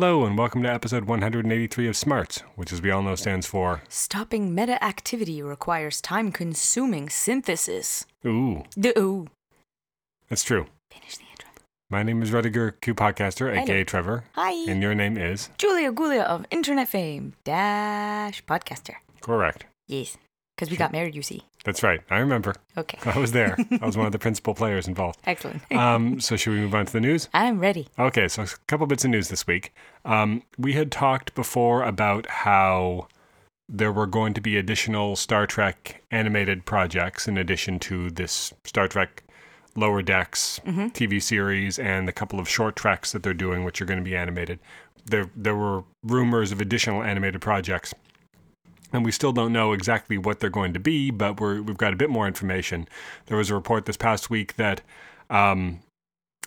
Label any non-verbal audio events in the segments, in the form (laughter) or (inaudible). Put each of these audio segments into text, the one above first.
Hello, and welcome to episode 183 of Smarts, which, as we all know, stands for Stopping meta activity requires time consuming synthesis. Ooh. The ooh. That's true. Finish the intro. My name is Rudiger Q Podcaster, aka Trevor. Hi. And your name is? Julia Gulia of internet fame dash podcaster. Correct. Yes. Because we got married, you see. That's right. I remember. Okay. I was there. (laughs) I was one of the principal players involved. Excellent. (laughs) Um, so, should we move on to the news? I'm ready. Okay, so a couple bits of news this week. Um, we had talked before about how there were going to be additional Star Trek animated projects in addition to this Star Trek Lower Decks TV series and the couple of short Treks that they're doing, which are going to be animated. There, there were rumors of additional animated projects. And we still don't know exactly what they're going to be, but we're, we've got a bit more information. There was a report this past week that um,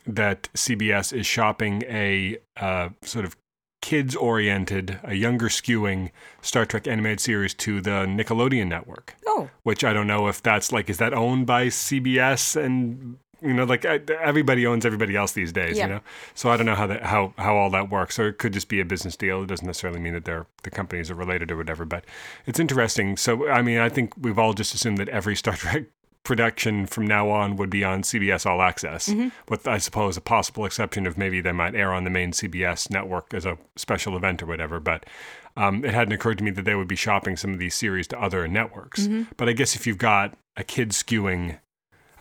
that CBS is shopping a uh, sort of kids oriented, a younger skewing Star Trek animated series to the Nickelodeon network, Oh, which I don't know if that's like, is that owned by CBS and you know, like everybody owns everybody else these days, Yeah. you know. So I don't know how that how how all that works. Or it could just be a business deal. It doesn't necessarily mean that they're the companies are related or whatever. But it's interesting. So I mean, I think we've all just assumed that every (laughs) Star Trek production from now on would be on CBS All Access, with I suppose a possible exception of maybe they might air on the main CBS network as a special event or whatever. But um, it hadn't occurred to me that they would be shopping some of these series to other networks. But I guess if you've got a kid skewing,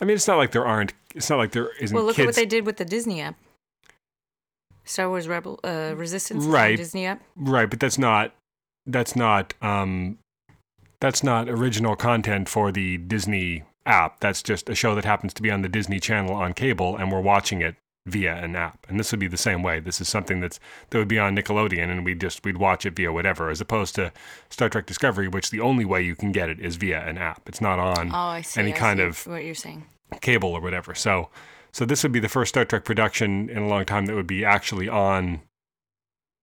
I mean, it's not like there aren't. It's not like there isn't well, look kids. at what they did with the Disney app. Star Wars Rebel uh, Resistance Right. Disney app. Right, but that's not that's not um that's not original content for the Disney app. That's just a show that happens to be on the Disney Channel on cable and we're watching it via an app. And this would be the same way. This is something that's that would be on Nickelodeon and we just we'd watch it via whatever as opposed to Star Trek Discovery which the only way you can get it is via an app. It's not on Oh, I see. any I kind see of what you're saying. Cable or whatever. So, so this would be the first Star Trek production in a long time that would be actually on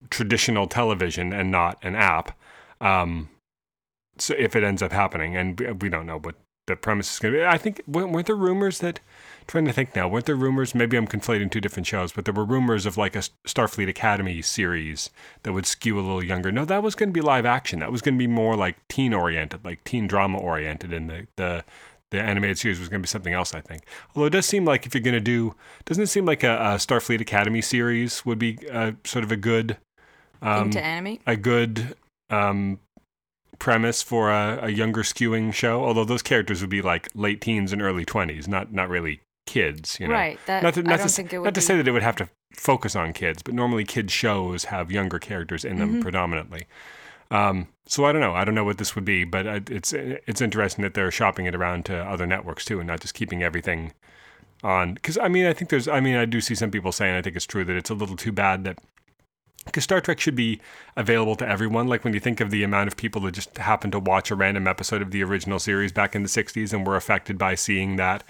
traditional television and not an app. Um, so if it ends up happening, and we, don't know what the premise is going to be, I think weren't weren't there rumors that? Trying to think now, weren't there rumors? Maybe I'm conflating two different shows, but there were rumors of like a Starfleet Academy series that would skew a little younger. No, that was going to be live action. That was going to be more like teen oriented, like teen drama oriented, and the the the animated series was going to be something else, I think. Although it does seem like if you're going to do, doesn't it seem like a, a Starfleet Academy series would be uh, sort of a good, um, to animate. a good um, premise for a, a younger skewing show? Although those characters would be like late teens and early twenties, not not really kids, you know. Right. That, Not to, I not don't to, think it would not to say that it would have to focus on kids, but normally kids shows have younger characters in them Mhm. predominantly. Um, so I don't know. I don't know what this would be, but it's it's interesting that they're shopping it around to other networks too, and not just keeping everything on. Because I mean, I think there's. I mean, I do see some people saying I think it's true that it's a little too bad that because Star Trek should be available to everyone. Like when you think of the amount of people that just happened to watch a random episode of the original series back in the '60s and were affected by seeing that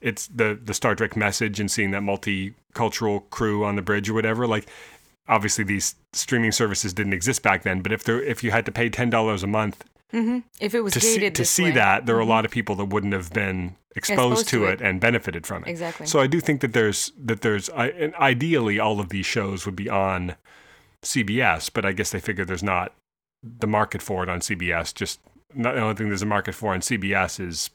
it's the the Star Trek message and seeing that multicultural crew on the bridge or whatever. Like obviously these streaming services didn't exist back then, but if there if you had to pay ten dollars a month hmm If it was to see gated to see way. Mm-hmm. that, there are a lot of people that wouldn't have been exposed, Exposed to, to it, and benefited from it. Exactly. So I do think that there's that there's I, and ideally all of these shows would be on CBS, but I guess they figure there's not the market for it on CBS. Just not the only thing there's a market for on CBS is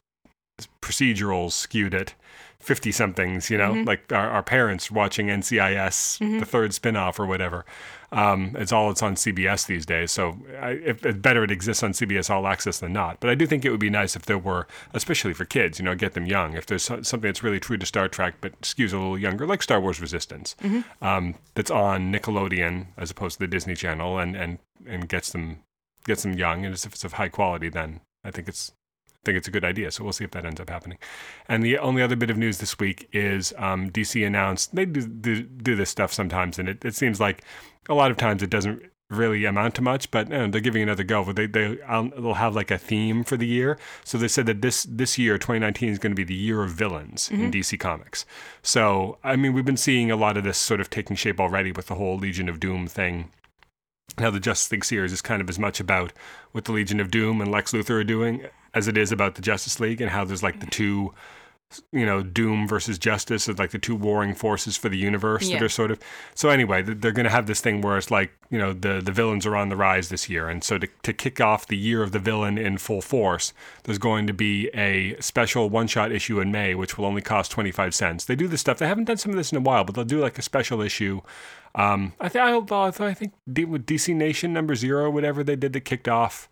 procedurals skewed at 50 somethings, you know, Mhm. like our, our parents watching NCIS, Mhm. the third spinoff or whatever. Um, it's all it's on CBS these days. So I, if, it's better it exists on CBS All Access than not. But I do think it would be nice if there were, especially for kids, you know, get them young. If there's something that's really true to Star Trek but skews a little younger, like Star Wars Resistance, um, that's on Nickelodeon as opposed to the Disney Channel, and and and gets them gets them young, and if it's of high quality, then I think it's think it's a good idea. So we'll see if that ends up happening. And the only other bit of news this week is um, DC announced they do, do do this stuff sometimes, and it, it seems like a lot of times it doesn't really amount to much, but you know, they're giving another go. But they they um, they'll have like a theme for the year. So they said that this this year, 2019, is going to be the year of villains in DC Comics. So I mean, we've been seeing a lot of this sort of taking shape already with the whole Legion of Doom thing. Now the Justice League series is kind of as much about what the Legion of Doom and Lex Luthor are doing as it is about the Justice League and how there's like the two you know, Doom versus Justice as like the two warring forces for the universe that are sort of. So anyway, they're going to have this thing where it's like you know the the villains are on the rise this year, and so to to kick off the year of the villain in full force, there's going to be a special one shot issue in May, which will only cost twenty five cents. They do this stuff. They haven't done some of this in a while, but they'll do like a special issue. Um, I think I, I think D- with DC Nation number zero, whatever they did that kicked off.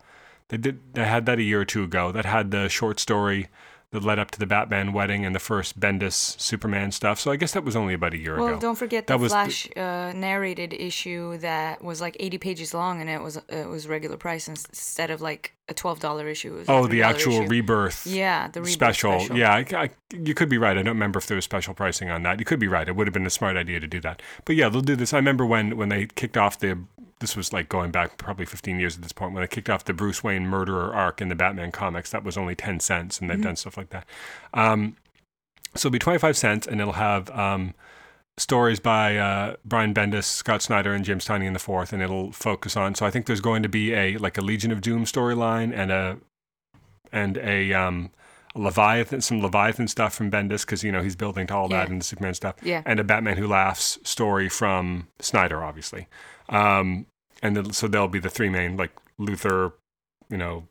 They did. They had that a year or two ago. That had the short story that led up to the Batman wedding and the first Bendis Superman stuff. So I guess that was only about a year Well, ago. Well, don't forget the That was the- Flash uh, narrated issue that was like 80 pages long, and it was it was regular price instead of like a $12 issue. It was Oh, the actual issue. rebirth yeah, the Rebirth special. special. Yeah, I, I- you could be right. I don't remember if there was special pricing on that. You could be right. It would have been a smart idea to do that. But yeah, they'll do this. I remember when when they kicked off the. This was like going back probably 15 years at this point when I kicked off the Bruce Wayne murderer arc in the Batman comics. That was only 10 cents, and they've done stuff like that. Um, so it'll be 25 cents, and it'll have um, stories by uh, Brian Bendis, Scott Snyder, and James Tynion the fourth, and it'll focus on. So I think there's going to be a like a Legion of Doom storyline and a and a um, Leviathan, some Leviathan stuff from Bendis because you know he's building to all that Yeah. and the Superman stuff, Yeah. and a Batman Who Laughs story from Snyder, obviously. Um, and so there'll be the three main like Luthor, you know.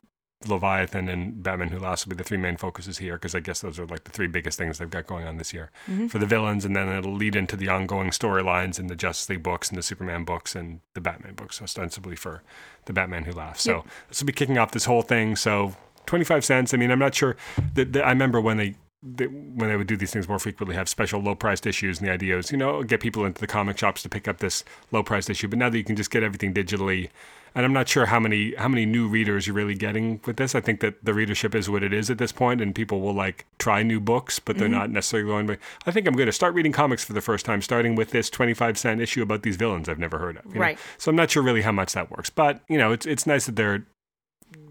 Leviathan and Batman Who Laughs will be the three main focuses here because I guess those are like the three biggest things they've got going on this year Mhm. for the villains, and then it'll lead into the ongoing storylines in the Justice League books and the Superman books and the Batman books, ostensibly for the Batman Who Laughs. So Yep. this will be kicking off this whole thing. So twenty five cents. I mean, I'm not sure. That, that- I remember when they. They- When they would do these things more frequently, have special low-priced issues, and the idea is, you know, get people into the comic shops to pick up this low-priced issue. But now that you can just get everything digitally, and I'm not sure how many how many new readers you're really getting with this. I think that the readership is what it is at this point, and people will like try new books, but they're mm-hmm. not necessarily going. to I think I'm going to start reading comics for the first time, starting with this 25 cent issue about these villains I've never heard of. you know? Right. So I'm not sure really how much that works, but you know, it's it's nice that they're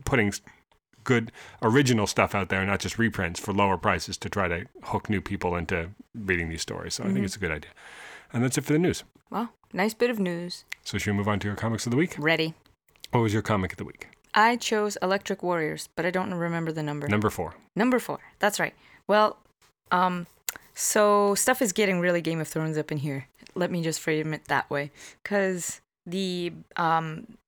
putting good original stuff out there, not just reprints for lower prices to try to hook new people into reading these stories. So I think it's a good idea. And that's it for the news. Well, nice bit of news. So should we move on to your comics of the week? Ready. What was your comic of the week? I chose Electric Warriors, but I don't remember the number. Number four. Number four. That's right. Well, um, so stuff is getting really Game of Thrones up in here. Let me just frame it that way, because the um,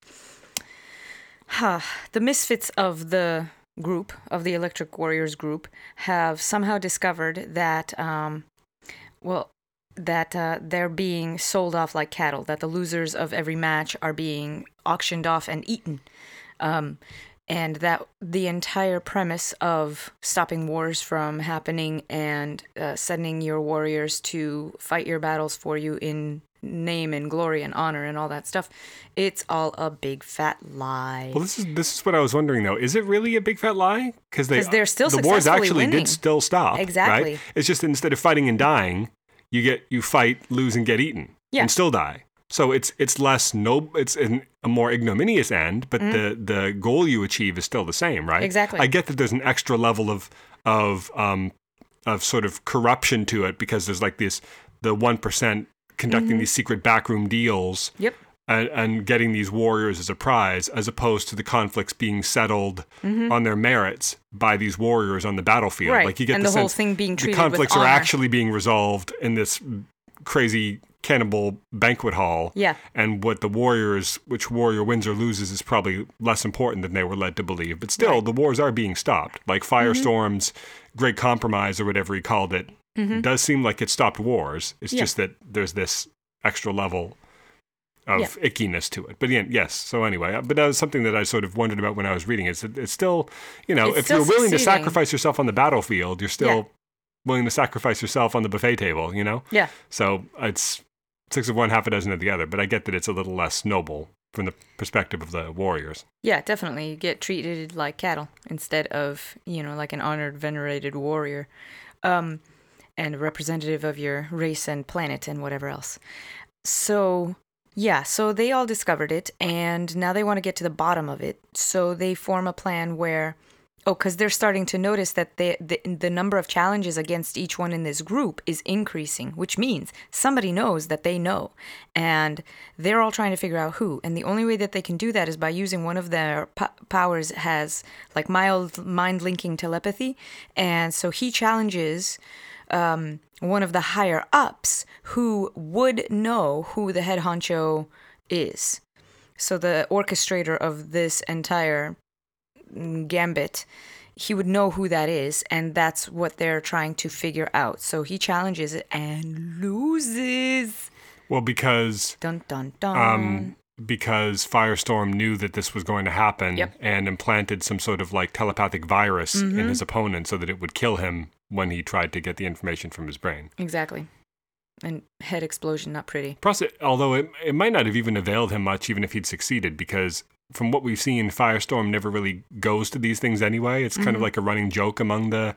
huh, the misfits of the group of the Electric Warriors group have somehow discovered that um, well that uh, they're being sold off like cattle. That the losers of every match are being auctioned off and eaten. Um, and that the entire premise of stopping wars from happening and uh, sending your warriors to fight your battles for you in name and glory and honor and all that stuff it's all a big fat lie Well, this is this is what I was wondering though. Is it really a big fat lie? Because they they're still the wars actually winning. did still stop. Exactly. Right? It's just instead of fighting and dying, you get you fight, lose, and get eaten, Yeah. and still die. So it's it's less noble. it's an, a more ignominious end, but the the goal you achieve is still the same, right? Exactly. I get that there's an extra level of of um of sort of corruption to it because there's like this the one percent conducting Mm-hmm. these secret backroom deals yep and, and getting these warriors as a prize, as opposed to the conflicts being settled on their merits by these warriors on the battlefield. Mm-hmm. Right. Like you get And the, the whole thing being the treated with conflicts are actually being resolved in this crazy cannibal banquet hall. Yeah. And what the warriors, which warrior wins or loses, is probably less important than they were led to believe. But still, Right. the wars are being stopped. Like Firestorm's Great Compromise or whatever he called it does seem like it stopped wars. It's Mm-hmm. Yeah. just that there's this extra level of ickiness to it. But yeah, yes. So anyway, uh, but that was something that I sort of wondered about when I was reading. That it's still, you know, It's if you're willing to sacrifice yourself on the battlefield, you're still Yeah. willing to sacrifice yourself on the buffet table. You know. yeah So it's six of one, half a dozen of the other. But I get that it's a little less noble from the perspective of the warriors. yeah definitely you get treated like cattle instead of you know like an honored venerated warrior um and representative of your race and planet and whatever else. So yeah so they all discovered it and now they want to get to the bottom of it. So they form a plan where Oh, because they're starting to notice that the, the the number of challenges against each one in this group is increasing, which means somebody knows that they know, and they're all trying to figure out who. And the only way that they can do that is by using one of their po- powers has like mild mind linking telepathy, and so he challenges um, one of the higher ups who would know who the head honcho is. So the orchestrator of this entire gambit he would know who that is and that's what they're trying to figure out. So he challenges it and loses. Well, because dun dun dun. um, because Firestorm knew that this was going to happen Yep. and implanted some sort of like telepathic virus in his opponent so that it would kill him when he tried to get the information from his brain. exactly and head explosion not pretty Plus, it, although it, it might not have even availed him much, even if he'd succeeded, because from what we've seen, Firestorm never really goes to these things anyway. It's kind of mm-hmm. like a running joke among the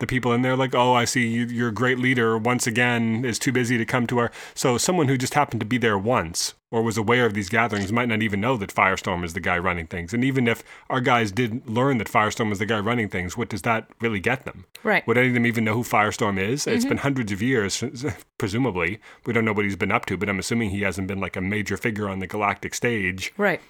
the people in there, like, "Oh, I see you, your great leader once again is too busy to come to our." So, someone who just happened to be there once or was aware of these gatherings might not even know that Firestorm is the guy running things. And even if our guys did learn that Firestorm was the guy running things, what does that really get them? right Would any of them even know who Firestorm is? It's mm-hmm. been hundreds of years, (laughs) presumably. We don't know what he's been up to, but I'm assuming he hasn't been like a major figure on the galactic stage right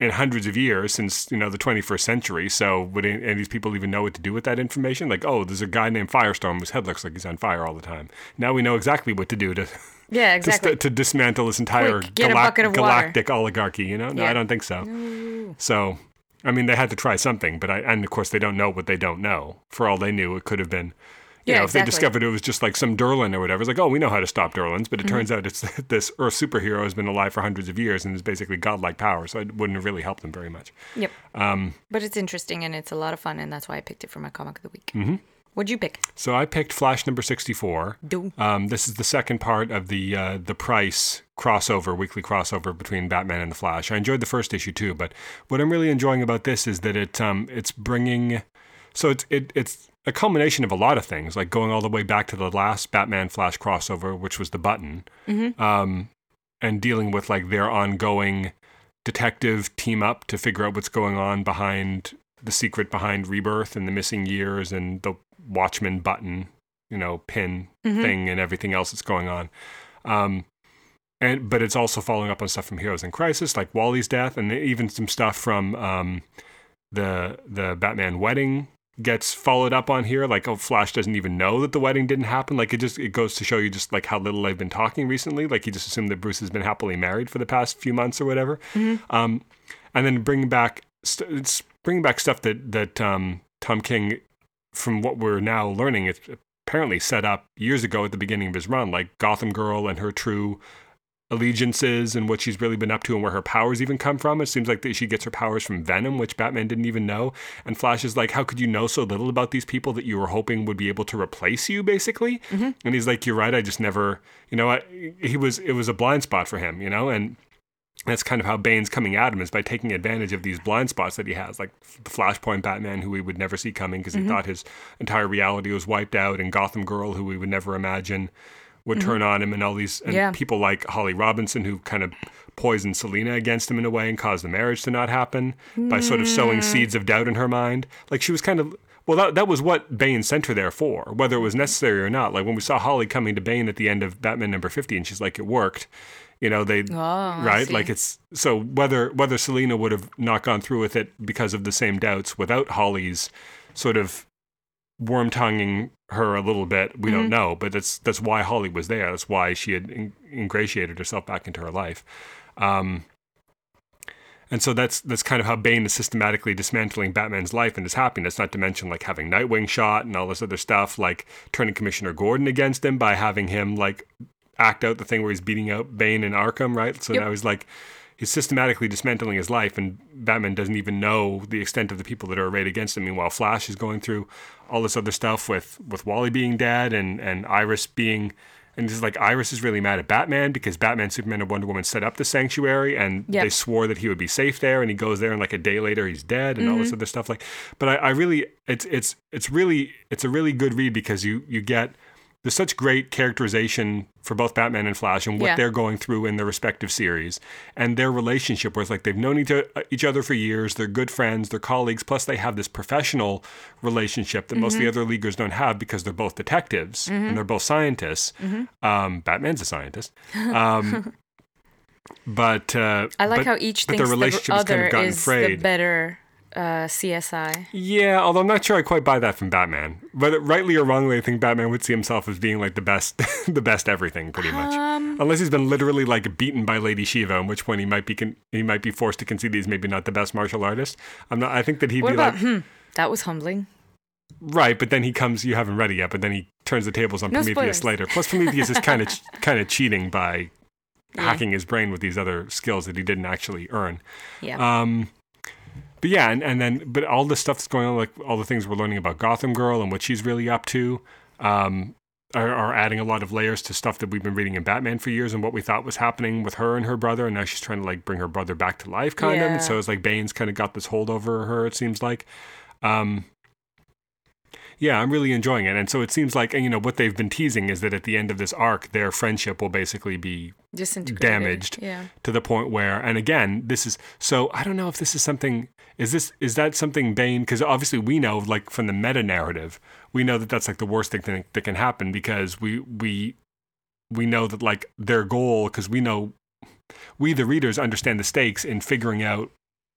in hundreds of years since you know the 21st century. So would any, any of these people even know what to do with that information? Like, oh, there's a guy named Firestorm whose head looks like he's on fire all the time. Now we know exactly what to do to yeah to, exactly st- to dismantle this entire Quick, get a bucket of water. galactic oligarchy. You know, no, Yeah. I don't think so. So, I mean, they had to try something, but I and of course they don't know what they don't know. For all they knew, it could have been. You Yeah, know, if they discovered it was just like some Durlan or whatever, it's like, oh, we know how to stop Durlans, but it Mm-hmm. turns out it's (laughs) this Earth superhero has been alive for hundreds of years and is basically godlike power, so it wouldn't have really helped them very much. yep Um, but it's interesting and it's a lot of fun and that's why i picked it for my comic of the week mm-hmm. What'd you pick so I picked Flash number sixty-four. do Um, this is the second part of the uh, the Price crossover, weekly crossover between Batman and the Flash. I enjoyed the first issue too, but what I'm really enjoying about this is that it um, it's bringing, so it's it, it's a culmination of a lot of things, like going all the way back to the last Batman Flash crossover, which was the Button, um, and dealing with like their ongoing detective team up to figure out what's going on behind the secret behind Rebirth and the missing years and the Watchmen button, you know, pin thing and everything else that's going on. Um, and but it's also following up on stuff from Heroes in Crisis, like Wally's death, and even some stuff from um, the the Batman wedding gets followed up on here. Like, oh, Flash doesn't even know that the wedding didn't happen. Like, it just it goes to show you just like how little they've been talking recently. Like, he just assumed that Bruce has been happily married for the past few months or whatever. Um, and then bringing back st- it's bringing back stuff that that um, Tom King, from what we're now learning, it's apparently set up years ago at the beginning of his run, like Gotham Girl and her true allegiances and what she's really been up to and where her powers even come from. It seems like that she gets her powers from Venom, which Batman didn't even know. And Flash is like, How could you know so little about these people that you were hoping would be able to replace you, basically? Mm-hmm. And he's like, You're right. I just never, you know, I, he was, it was a blind spot for him, you know? And that's kind of how Bane's coming at him is by taking advantage of these blind spots that he has, like the Flashpoint Batman, who we would never see coming because he mm-hmm. thought his entire reality was wiped out, and Gotham Girl, who we would never imagine would mm-hmm. turn on him, and all these and Yeah. people like Holly Robinson, who kind of poisoned Selina against him in a way and caused the marriage to not happen by sort of sowing mm. seeds of doubt in her mind. Like she was kind of. Well, that, that was what Bane sent her there for, whether it was necessary or not. Like when we saw Holly coming to Bane at the end of Batman number 50, and she's like, it worked. You know, they Oh, right? Like it's so whether whether Selina would have not gone through with it because of the same doubts without Holly's sort of worm tonguing her a little bit, we Mm-hmm. don't know. But that's that's why Holly was there. That's why she had in, ingratiated herself back into her life. Um, and so that's that's kind of how Bane is systematically dismantling Batman's life and his happiness. Not to mention like having Nightwing shot and all this other stuff, like turning Commissioner Gordon against him by having him like act out the thing where he's beating out Bane in Arkham, right? So Yep. now he's like he's systematically dismantling his life, and Batman doesn't even know the extent of the people that are arrayed against him. Meanwhile, Flash is going through all this other stuff with with Wally being dead and and Iris being. And it's like Iris is really mad at Batman because Batman, Superman, and Wonder Woman set up the sanctuary, and Yep. they swore that he would be safe there. And he goes there, and like a day later, he's dead, and all Mm-hmm. this other stuff. Like, but I, I really, it's it's it's really it's a really good read because you you get there's such great characterization for both Batman and Flash and what Yeah. they're going through in their respective series and their relationship where it's like they've known each, each other for years, they're good friends, they're colleagues, plus they have this professional relationship that most of the Mm-hmm. other leaguers don't have because they're both detectives and they're both scientists. Mm-hmm. Um, Batman's a scientist. Um, (laughs) but uh, I like but- how each thinks their the relationship has kind of gotten is the frayed. better uh, CSI. Yeah, although I'm not sure I quite buy that from Batman. But rightly or wrongly, I think Batman would see himself as being like the best, (laughs) the best everything, pretty much. Um, Unless he's been literally like beaten by Lady Shiva, in which point he might be con- he might be forced to concede he's maybe not the best martial artist. I'm not. I think that he'd What be about like hmm? That was humbling. right, but then he comes. You haven't read it yet, but then he turns the tables on No Prometheus spoilers. later. Plus, Prometheus is kind of (laughs) kind of cheating by Yeah. hacking his brain with these other skills that he didn't actually earn. Yeah. Um, but yeah, and, and then but all the stuff that's going on, like all the things we're learning about Gotham Girl and what she's really up to, um, are, are adding a lot of layers to stuff that we've been reading in Batman for years and what we thought was happening with her and her brother, and now she's trying to like bring her brother back to life, kind of. And so it's like Bane's kind of got this hold over her. It seems like. Um, yeah, I'm really enjoying it, and so it seems like and, you know what they've been teasing is that at the end of this arc, their friendship will basically be damaged. Yeah. to the point where and again this is so i don't know if this is something is this is that something bane because obviously we know like from the meta narrative we know that that's like the worst thing that, that can happen because we we we know that like their goal because we know we the readers understand the stakes in figuring out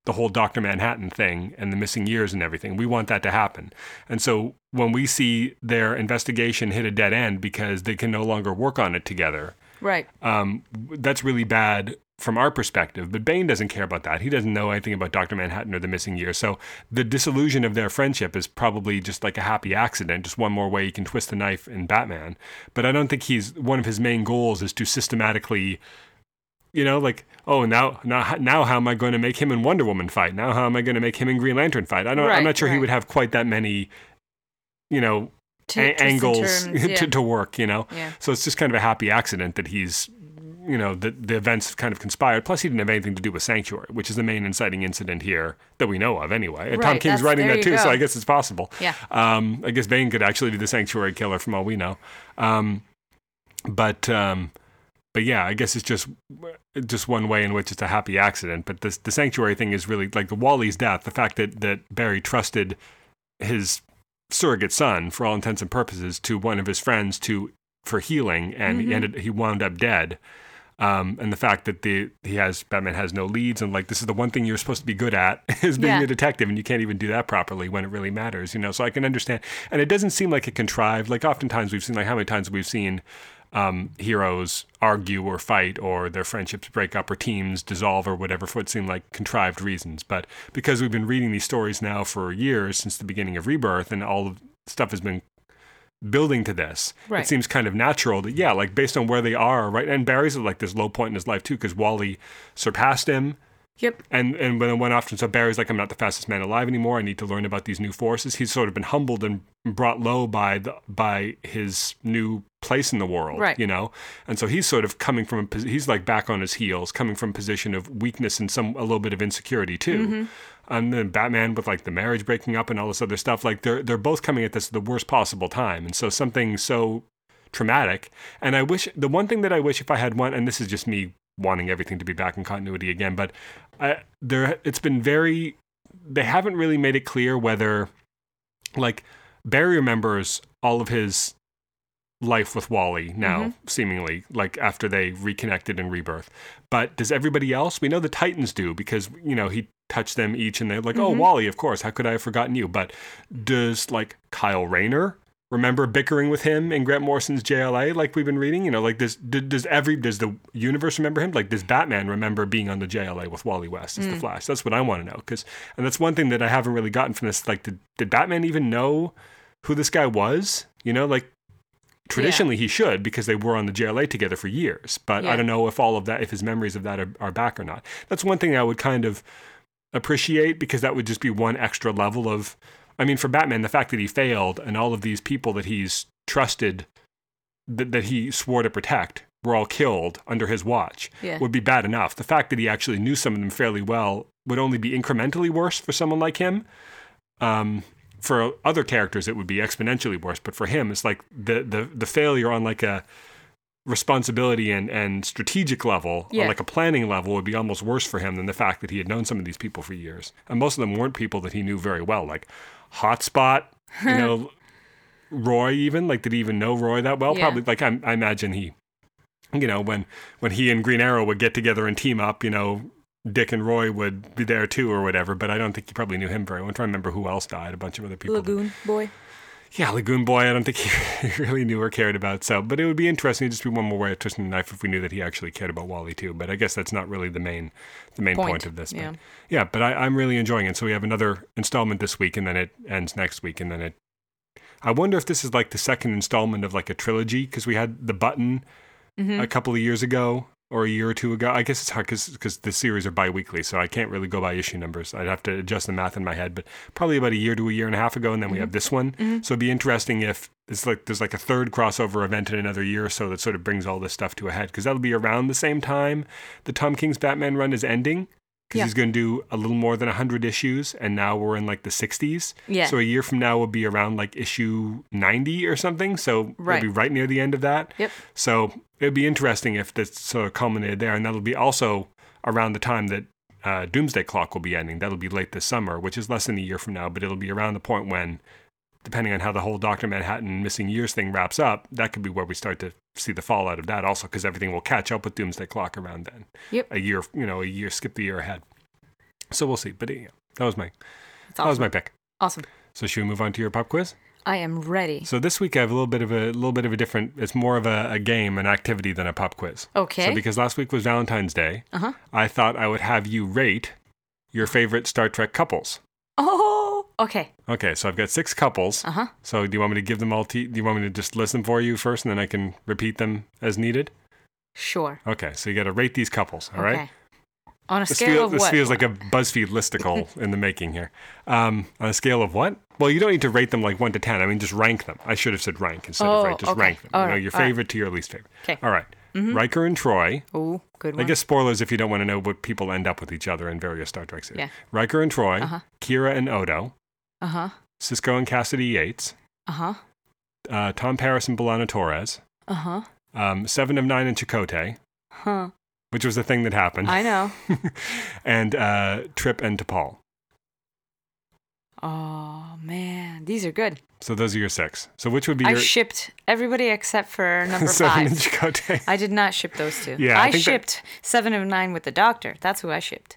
the whole Dr. Manhattan thing and the missing years and everything. We want that to happen. And so when we see their investigation hit a dead end because they can no longer work on it together, Right. um, that's really bad from our perspective. But Bane doesn't care about that. He doesn't know anything about Dr. Manhattan or the missing years. So the disillusion of their friendship is probably just like a happy accident, just one more way he can twist the knife in Batman. But I don't think he's one of his main goals is to systematically. You know, like, oh, now, now, now, how am I going to make him and Wonder Woman fight? Now, how am I going to make him and Green Lantern fight? I don't. I'm not sure he would have quite that many, you know, To, a- angles turns, (laughs) yeah. to, to work. You know, yeah. so it's just kind of a happy accident that he's, you know, the, the events kind of conspired. Plus, he didn't have anything to do with Sanctuary, which is the main inciting incident here that we know of anyway. And Tom Right, King's writing that too, so. I guess it's possible. Yeah. Um, I guess Bane could actually be the Sanctuary killer from all we know. Um, but um, but yeah, I guess it's just just one way in which it's a happy accident. But this the Sanctuary thing is really like the Wally's death. The fact that that Barry trusted his surrogate son, for all intents and purposes, to one of his friends to for healing, and he Mhm. ended he wound up dead. Um, and the fact that the he has Batman has no leads, and like this is the one thing you're supposed to be good at (laughs) is being Yeah. a detective, and you can't even do that properly when it really matters, you know. So I can understand, and it doesn't seem like a contrived. Like oftentimes we've seen, like how many times we've seen um, heroes argue or fight, or their friendships break up, or teams dissolve, or whatever for what seem like contrived reasons. But because we've been reading these stories now for years since the beginning of Rebirth, and all of stuff has been building to this. Right. It seems kind of natural that yeah, like based on where they are, right? And Barry's at like this low point in his life too, because Wally surpassed him, Yep. and and when it went off, and so Barry's like, I'm not the fastest man alive anymore. I need to learn about these new forces. He's sort of been humbled and brought low by the by his new place in the world, Right. you know. And so he's sort of coming from a he's like back on his heels, coming from a position of weakness and some a little bit of insecurity too. Mm-hmm. And then Batman with like the marriage breaking up and all this other stuff, like they're they're both coming at this at the worst possible time. And so something so traumatic. And I wish the one thing that I wish if I had one, and this is just me wanting everything to be back in continuity again, but I, there it's been very they haven't really made it clear whether like Barry remembers all of his life with Wally now, mm-hmm. seemingly, like after they reconnected in Rebirth. But does everybody else? We know the Titans do because, you know, he touched them each and they're like, oh, mm-hmm. Wally, of course. How could I have forgotten you? But does like Kyle Rayner remember bickering with him in Grant Morrison's JLA like we've been reading? You know, like does, does every, does the universe remember him? Like does Batman remember being on the JLA with Wally West as the mm. Flash? That's what I want to know. Cause, and that's one thing that I haven't really gotten from this. Like, did, did Batman even know who this guy was? You know, like traditionally he should because they were on the JLA together for years. But I don't know if all of that, if his memories of that are, are back or not. That's one thing I would kind of appreciate because that would just be one extra level of. I mean, for Batman, the fact that he failed and all of these people that he's trusted, that, that he swore to protect, were all killed under his watch Yeah. would be bad enough. The fact that he actually knew some of them fairly well would only be incrementally worse for someone like him. Um, for other characters it would be exponentially worse, but for him it's like the the the failure on like a responsibility and, and strategic level, Yeah. on like a planning level, would be almost worse for him than the fact that he had known some of these people for years. And most of them weren't people that he knew very well, like Hotspot, you (laughs) know, Roy even. Like, did he even know Roy that well? Yeah. Probably. Like, I, I imagine he, you know, when when he and Green Arrow would get together and team up, you know, Dick and Roy would be there too or whatever. But I don't think he probably knew him very well. I'm trying to remember who else died. A bunch of other people. Lagoon boy. Yeah, Lagoon Boy, I don't think (laughs) he really knew or cared about. So, but it would be interesting to just be one more way of twisting the knife if we knew that he actually cared about Wally too. But I guess that's not really the main, the main point, Point, of this. yeah. But yeah, but I, I'm really enjoying it. So we have another installment this week, and then it ends next week, and then it. I wonder if this is like the second installment of like a trilogy because we had the button Mm-hmm. a couple of years ago or a year or two ago. I guess it's hard because the series are bi-weekly, so I can't really go by issue numbers. I'd have to adjust the math in my head, but probably about a year to a year and a half ago, and then we mm-hmm. have this one. Mm-hmm. So it'd be interesting if it's like there's like a third crossover event in another year or so that sort of brings all this stuff to a head because that'll be around the same time the Tom King's Batman run is ending. Because Yeah. he's going to do a little more than 100 issues, and now we're in like the 60s. Yeah. So a year from now will be around like issue 90 or something. So Right. it'll be right near the end of that. Yep. So it'd be interesting if this sort of culminated there, and that'll be also around the time that uh, Doomsday Clock will be ending. That'll be late this summer, which is less than a year from now, but it'll be around the point when, depending on how the whole Doctor Manhattan missing years thing wraps up, that could be where we start to see the fallout of that. Also, because everything will catch up with Doomsday Clock around then. Yep. A year, you know, a year, skip the year ahead. So we'll see. But yeah, that was my It's that was my pick. awesome. So should we move on to your pop quiz? I am ready. So this week I have a little bit of a little bit of a different. It's more of a, a game, an activity than a pop quiz. Okay. So because last week was Valentine's Day, Uh-huh. I thought I would have you rate your favorite Star Trek couples. oh, okay. Okay, so I've got six couples. Uh huh. So do you want me to give them all to? Do you want me to just list them for you first, and then I can repeat them as needed? Sure. Okay, so you got to rate these couples. All right. Okay. On a This, scale feel- of this what? This feels like a BuzzFeed listicle (laughs) in the making here. Um, on a scale of what? Well, you don't need to rate them like one to ten. I mean, just rank them. I should have said rank instead Oh, of rate. Just okay. rank them. All you know, right, your right. favorite to your least favorite. 'Kay. All right. Mm-hmm. Riker and Troi. Oh, good one. I guess spoilers if you don't want to know what people end up with each other in various Star Trek series. Yeah. Riker and Troi, Uh-huh. Kira and Odo, Uh huh. Sisko and Cassidy Yates, Uh huh. uh, Tom Paris and B'Elanna Torres, Uh huh. um, Seven of Nine and Chakotay, Huh. which was the thing that happened, I know. (laughs) and uh, Trip and T'Pol. Oh man, these are good. So those are your six. So which would be I your shipped everybody except for (laughs) number Seven and five. Chakotay? I did not ship those two. Yeah, I I, think that- shipped seven of nine with the doctor. That's who I shipped.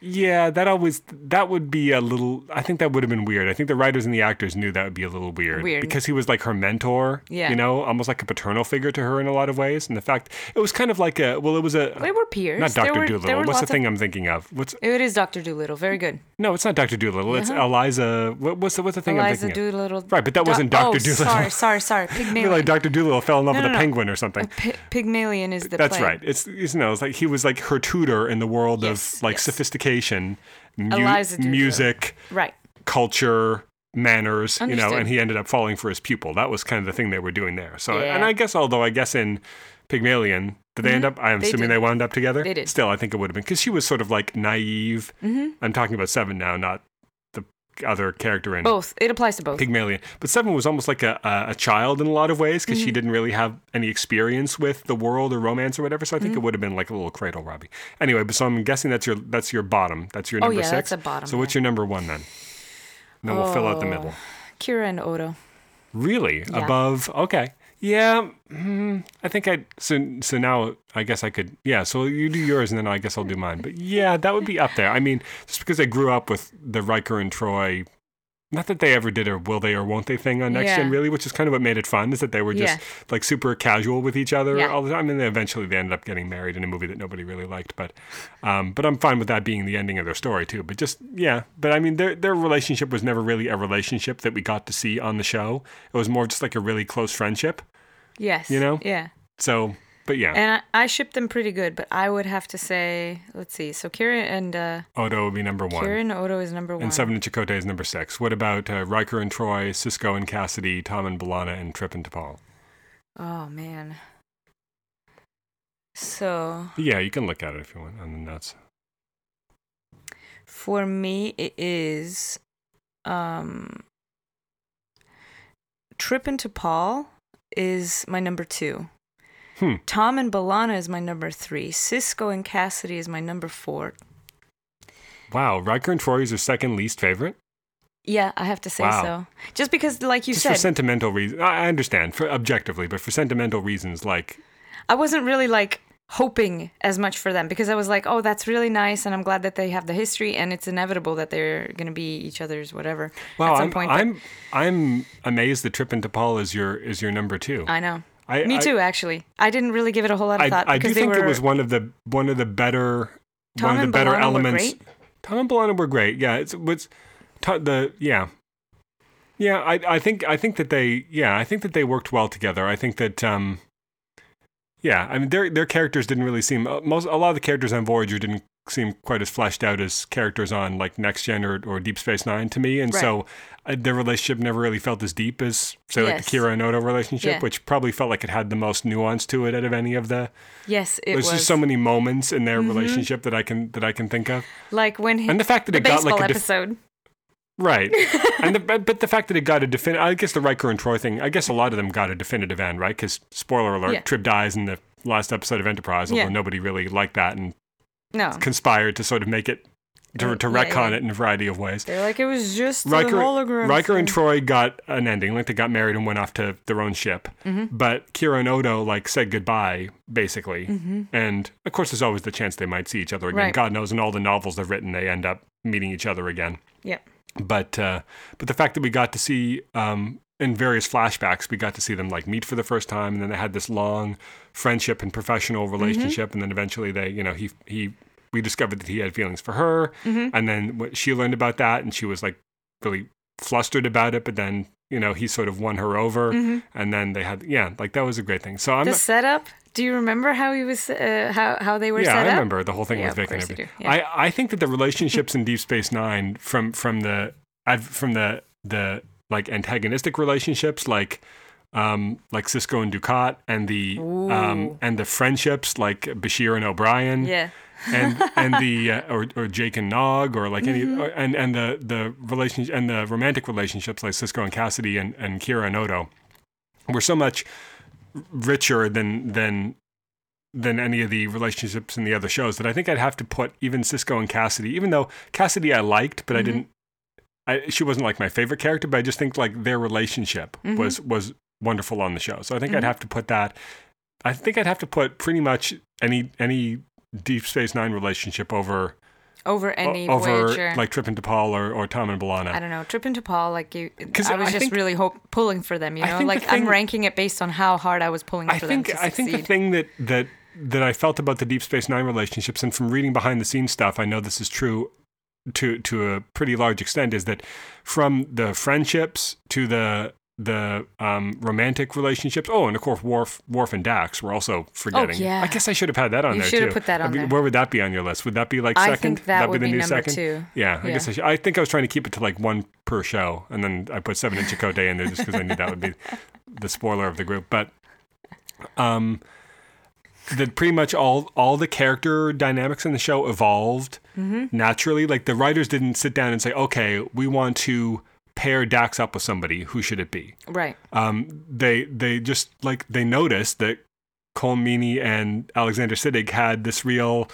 Yeah, that always that would be a little. I think that would have been weird. I think the writers and the actors knew that would be a little weird, Weird. because he was like her mentor. Yeah. you know, almost like a paternal figure to her in a lot of ways. And the fact it was kind of like a well, it was a They were peers. not Doctor Doolittle. What's the lots of- thing I'm thinking of? What's It is Doctor Doolittle. Very good. no? It's not Doctor Doolittle. It's Uh-huh. Eliza. What, what's the what's the thing I'm Eliza thinking of? Doolittle. Right, but that Do- wasn't Dr. Oh, Doolittle. sorry, (laughs) sorry, sorry. I feel Pygmalion. like Doctor Doolittle fell in love No, with no, a no. penguin or something. P- Pygmalion is the That's play. right. It's you know, it's like he was like her tutor in the world Yes, of like yes. Sophistication, mu- music, Right. culture, manners, you know, and he ended up falling for his pupil. That was kind of the thing they were doing there. So, Yeah. and I guess, although I guess in Pygmalion, did they end up? I'm Mm-hmm. They assuming did. they wound up together. They did. Still, I think it would have been because she was sort of like naive. Mm-hmm. I'm talking about Seven now, not other character in Both. It applies to both. Pygmalion. But Seven was almost like a, a, a child in a lot of ways because Mm-hmm. she didn't really have any experience with the world or romance or whatever. So I Mm-hmm. think it would have been like a little cradle Robbie. Anyway, but so I'm guessing that's your that's your bottom. That's your number Oh, number yeah, six. that's a bottom, So what's your number one then? And then we'll fill out the Oh. middle. Kira and Odo. Really? Yeah. Above? Okay. Yeah. mm, I think I. So so now I guess I could. Yeah. So you do yours and then I guess I'll do mine. But yeah, that would be up there. I mean, just because I grew up with the Riker and Troi. Not that they ever did a will they or won't they thing on Next Gen, really, which is kind of what made it fun, is that they were just Yeah. like super casual with each other Yeah. all the time. and mean, they eventually they ended up getting married in a movie that nobody really liked, but um, but I'm fine with that being the ending of their story too. But just yeah, but I mean, their their relationship was never really a relationship that we got to see on the show. It was more just like a really close friendship. Yes. You know? Yeah. So, but yeah, And I, I shipped them pretty good, but I would have to say, let's see. So Kira and uh, Odo would be number one. Kira and Odo is number one. and Seven and Chakotay is number six. What about uh, Riker and Troi, Sisko and Cassidy, Tom and B'Elanna, and Trip and T'Pol? Oh man. So Yeah, you can look at it if you want on the notes. for me, it is, um, Trip and T'Pol is my number two. Hmm. Tom and B'Elanna is my number three. Sisko and Cassidy is my number four. Wow, Riker and Troi is your second least favorite. Yeah, I have to say Wow. so. Just because, like you Just for said, sentimental reasons. I understand, for objectively, but for sentimental reasons, like I wasn't really like hoping as much for them because I was like, oh, that's really nice, and I'm glad that they have the history, and it's inevitable that they're gonna be each other's whatever Well, at some I'm, point. I'm I'm amazed that Trip and T'Pol is your is your number two. I know. I, Me I- too, actually. I didn't really give it a whole lot of I, thought I do think were it was one of the one of the better Tom one of the and better elements. great. Tom and B'Elanna were great. Yeah, it's to- the yeah. Yeah, I I think I think that they yeah, I think that they worked well together. I think that um yeah, I mean their their characters didn't really seem uh, most a lot of the characters on Voyager didn't seem quite as fleshed out as characters on like Next Gen or, or Deep Space 9 to me and Right. so uh, their relationship never really felt as deep as say like Yes. the Kira and Odo relationship, Yeah. which probably felt like it had the most nuance to it out of any of the Yes, it there's was. just so many moments in their Mhm. relationship that I can that I can think of. like when he, And the fact that the it got like a def- episode. right, (laughs) and the, but the fact that it got a definitive, I guess the Riker and Troi thing, I guess a lot of them got a definitive end, right? Because spoiler alert, Yeah. Trip dies in the last episode of Enterprise, although Yeah. nobody really liked that and No, conspired to sort of make it to, Uh, to yeah, retcon yeah. it in a variety of ways. they're like it was just Riker. Riker and. Troi got an ending, like they got married and went off to their own ship. Mhm. But Kira and Odo like said goodbye, basically. Mhm. And of course, there's always the chance they might see each other again. Right. God knows, in all the novels they've written, they end up meeting each other again. Yeah. But uh, but the fact that we got to see um, in various flashbacks, we got to see them like meet for the first time, and then they had this long friendship and professional relationship, and then eventually they, you know, he he we discovered that he had feelings for her, Mhm. and then what she learned about that, and she was like really flustered about it, but then. You know, he sort of won her over, Mhm. and then they had, yeah, like that was a great thing. So I'm, The setup. Do you remember how he was? Uh, how how they were yeah, I up? remember the whole thing Yeah, with Vic and everything. yeah. I, I think that the relationships (laughs) in Deep Space Nine from from the from the the like antagonistic relationships like um like Sisko and Dukat and the um and the friendships like Bashir and O'Brien Yeah. And (laughs) and the uh, or or Jake and Nog or like any Mm-hmm. or, and and the the relationship and the romantic relationships like Sisko and Cassidy and and Kira and Odo were so much richer than than than any of the relationships in the other shows that I think I'd have to put even Sisko and Cassidy even though Cassidy I liked but I Mhm. didn't I she wasn't like my favorite character but I just think like their relationship Mhm. was was wonderful on the show so I think I'd Mhm. have to put that I think I'd have to put pretty much any any Deep Space Nine relationship over Over any over Voyager. like Trip and T'Pol or, or Tom and I don't know. Trip and T'Pol, like you, 'Cause I was I just think- really hope pulling for them. You know, like I'm ranking it based on how hard I was pulling I for think them I think the thing that that that I felt about the Deep Space Nine relationships, and from reading behind the scenes stuff, I know this is true to to a pretty large extent, is that from the friendships to the the um, romantic relationships. Oh, and of course, Worf, Worf and Dax were also forgetting. Oh, yeah. I guess I should have had that on You there should too. have put that I on mean, there. Where would that be on your list? Would that be like second? I think that That'd would the be new number second? two. Yeah, I Yeah. guess I should. I think I was trying to keep it to like one per show, and then I put Seven Inch Chakotay in there just because I knew that would be the spoiler of the group. But um, that pretty much all all the character dynamics in the show evolved Mm-hmm. naturally. Like the writers didn't sit down and say, "Okay, we want to pair Dax up with somebody. Who should it be?" Right. um, they they just like they noticed that Colm Meaney and Alexander Siddig had this real,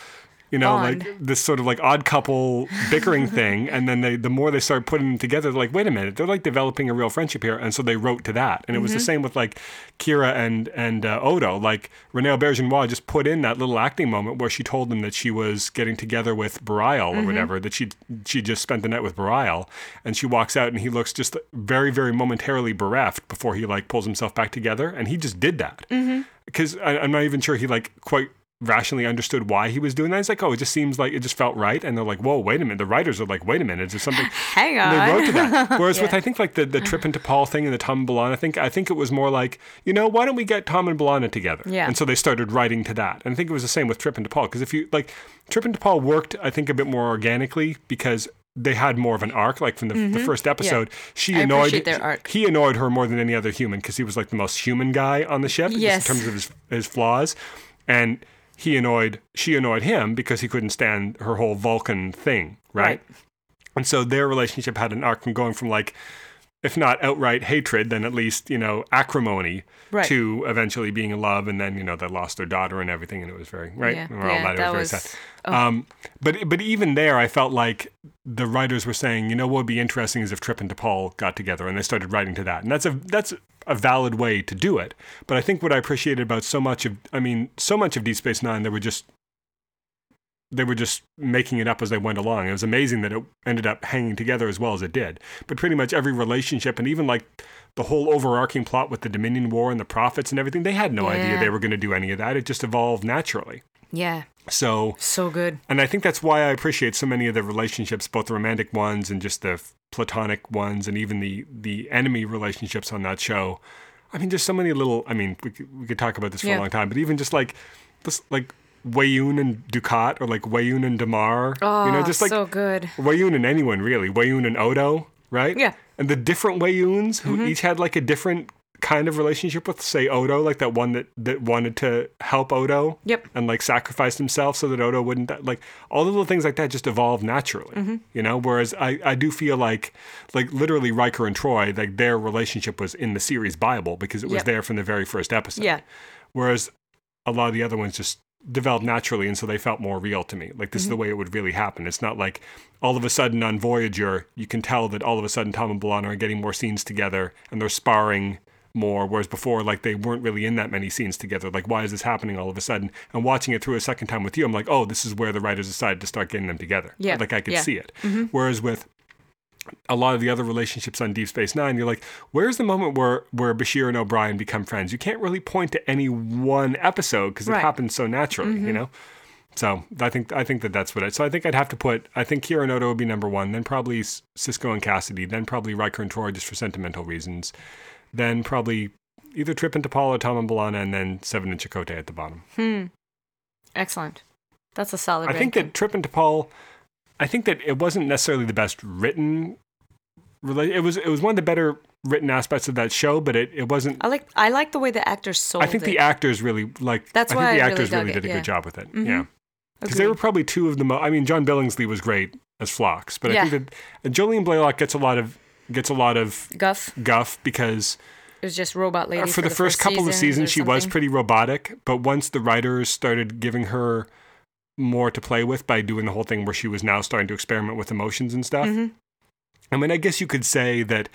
you know, Bond. like this sort of like odd couple bickering thing, (laughs) and then they the more they started putting them together, they're like, wait a minute, they're like developing a real friendship here, and so they wrote to that, and it was the mm-hmm. same with like Kira and and uh, Odo, like René Auberjonois just put in that little acting moment where she told them that she was getting together with Bareil or mm-hmm. whatever, that she she just spent the night with Bareil, and she walks out and he looks just very very momentarily bereft before he like pulls himself back together, and he just did that. Mm-hmm. Because I'm not even sure he like quite rationally understood why he was doing that. It's like, oh, it just seems like it just felt right, and they're like, whoa, wait a minute. The writers are like, wait a minute, is there something? (laughs) Hang on. And they wrote to that. (laughs) Whereas with I think like the, the Trip and T'Pol thing and the Tom and B'Elanna thing, I think it was more like, you know, why don't we get Tom and B'Elanna together? Yeah. And so they started writing to that. And I think it was the same with Trip and T'Pol because if you like Trip and T'Pol worked, I think a bit more organically because they had more of an arc. Like from the, the first episode, she Mm-hmm. I annoyed their arc. he annoyed her more than any other human because he was like the most human guy on the ship just Yes. in terms of his, his flaws. And he annoyed she annoyed him because he couldn't stand her whole Vulcan thing, right? Right. And so their relationship had an arc from going from like if not outright hatred, then at least you know acrimony Right. to eventually being in love, and then you know they lost their daughter and everything, and it was very right. Yeah, all yeah, that, it that was very was- sad. Um, but but even there, I felt like the writers were saying, you know, what would be interesting is if Trip and T'Pol got together, and they started writing to that, and that's a that's a valid way to do it. But I think what I appreciated about so much of, I mean, so much of Deep Space Nine, they were just they were just making it up as they went along. It was amazing that it ended up hanging together as well as it did. But pretty much every relationship, and even like the whole overarching plot with the Dominion War and the Prophets and everything, they had no idea they were going to do any of that. It just evolved naturally. Yeah. So, So good. and I think that's why I appreciate so many of the relationships, both the romantic ones and just the platonic ones, and even the the enemy relationships on that show. I mean, there's so many little. I mean, we could, we could talk about this for Yeah. a long time, but even just like this, like Weyoun and Dukat, or like Weyoun and Damar. Oh, you know, just like so good. Weyoun and anyone really. Weyoun and Odo, right? Yeah. Mm-hmm. And the different Weyouns who each had like a different kind of relationship with, say, Odo, like that one that, that wanted to help Odo. Yep. And like sacrificed himself so that Odo wouldn't die. like all the little things like that just evolved naturally. Mm-hmm. You know, whereas I, I do feel like like literally Riker and Troi, like their relationship was in the series Bible because it was Yep. there from the very first episode. Yeah. Whereas a lot of the other ones just developed naturally and so they felt more real to me. Like this is the Mm-hmm. way it would really happen. It's not like all of a sudden on Voyager you can tell that all of a sudden Tom and B'Elanna are getting more scenes together and they're sparring more, whereas before like they weren't really in that many scenes together. Like why is this happening all of a sudden? And watching it through a second time with you, I'm like, oh, this is where the writers decided to start getting them together. Yeah, Like I could yeah. see it. Mm-hmm. Whereas with a lot of the other relationships on Deep Space Nine, you're like, where's the moment where where Bashir and O'Brien become friends? You can't really point to any one episode because it Right. happens so naturally, you mm-hmm. know. So I think I think that that's what I. So I think I'd have to put. I think Kira and Odo would be number one. Then probably Sisko and Cassidy. Then probably Riker and Troi just for sentimental reasons. Then probably either Trip and T'Pol or Tom and B'Elanna, and then Seven and Chakotay at the bottom. Hmm. Excellent. That's a solid. I think ranking. that Trip and T'Pol. I think that it wasn't necessarily the best written. It was it was one of the better written aspects of that show, but it, it wasn't. I like I like the way the actors sold I think it. the actors really like. That's I why think the I actors really, it, did a yeah. good job with it. Mhm. Yeah, because they were probably two of the most. I mean, John Billingsley was great as Phlox, but Yeah. I think that Jolene Blalock gets a lot of gets a lot of Guff guff because it was just robot lady uh, for, the, first, couple of seasons she was pretty robotic, but once the writers started giving her more to play with by doing the whole thing where she was now starting to experiment with emotions and stuff. Mhm. I mean, I guess you could say that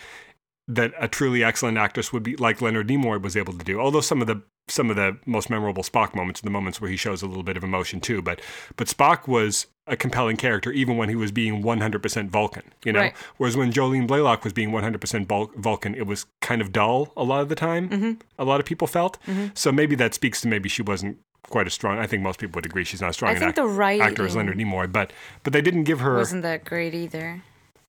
that a truly excellent actress would be like Leonard Nimoy was able to do. Although some of the some of the most memorable Spock moments are the moments where he shows a little bit of emotion too. But but Spock was a compelling character even when he was being 100% Vulcan, you know. Right. Whereas when Jolene Blalock was being 100% Vul- Vulcan, it was kind of dull a lot of the time. Mm-hmm. A lot of people felt. So maybe that speaks to maybe she wasn't quite as strong. I think most people would agree she's not as strong I think act- the writing actor as Leonard Nimoy, but but they didn't give her. wasn't that great either.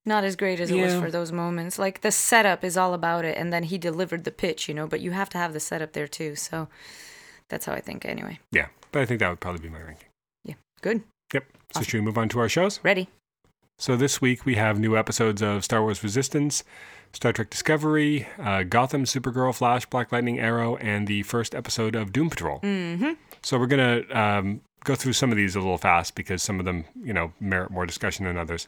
Not as great as it was for those moments. Like the setup is all about it, and then he delivered the pitch, you know. But you have to have the setup there too. So that's how I think. Anyway, Yeah, but I think that would probably be my ranking. Yeah, good, Yep. So should we move on to our shows? ready. So this week we have new episodes of Star Wars Resistance, Star Trek Discovery, uh, Gotham, Supergirl, Flash, Black Lightning, Arrow, and the first episode of Doom Patrol. Mm-hmm. So we're gonna um, go through some of these a little fast because some of them, you know, merit more discussion than others.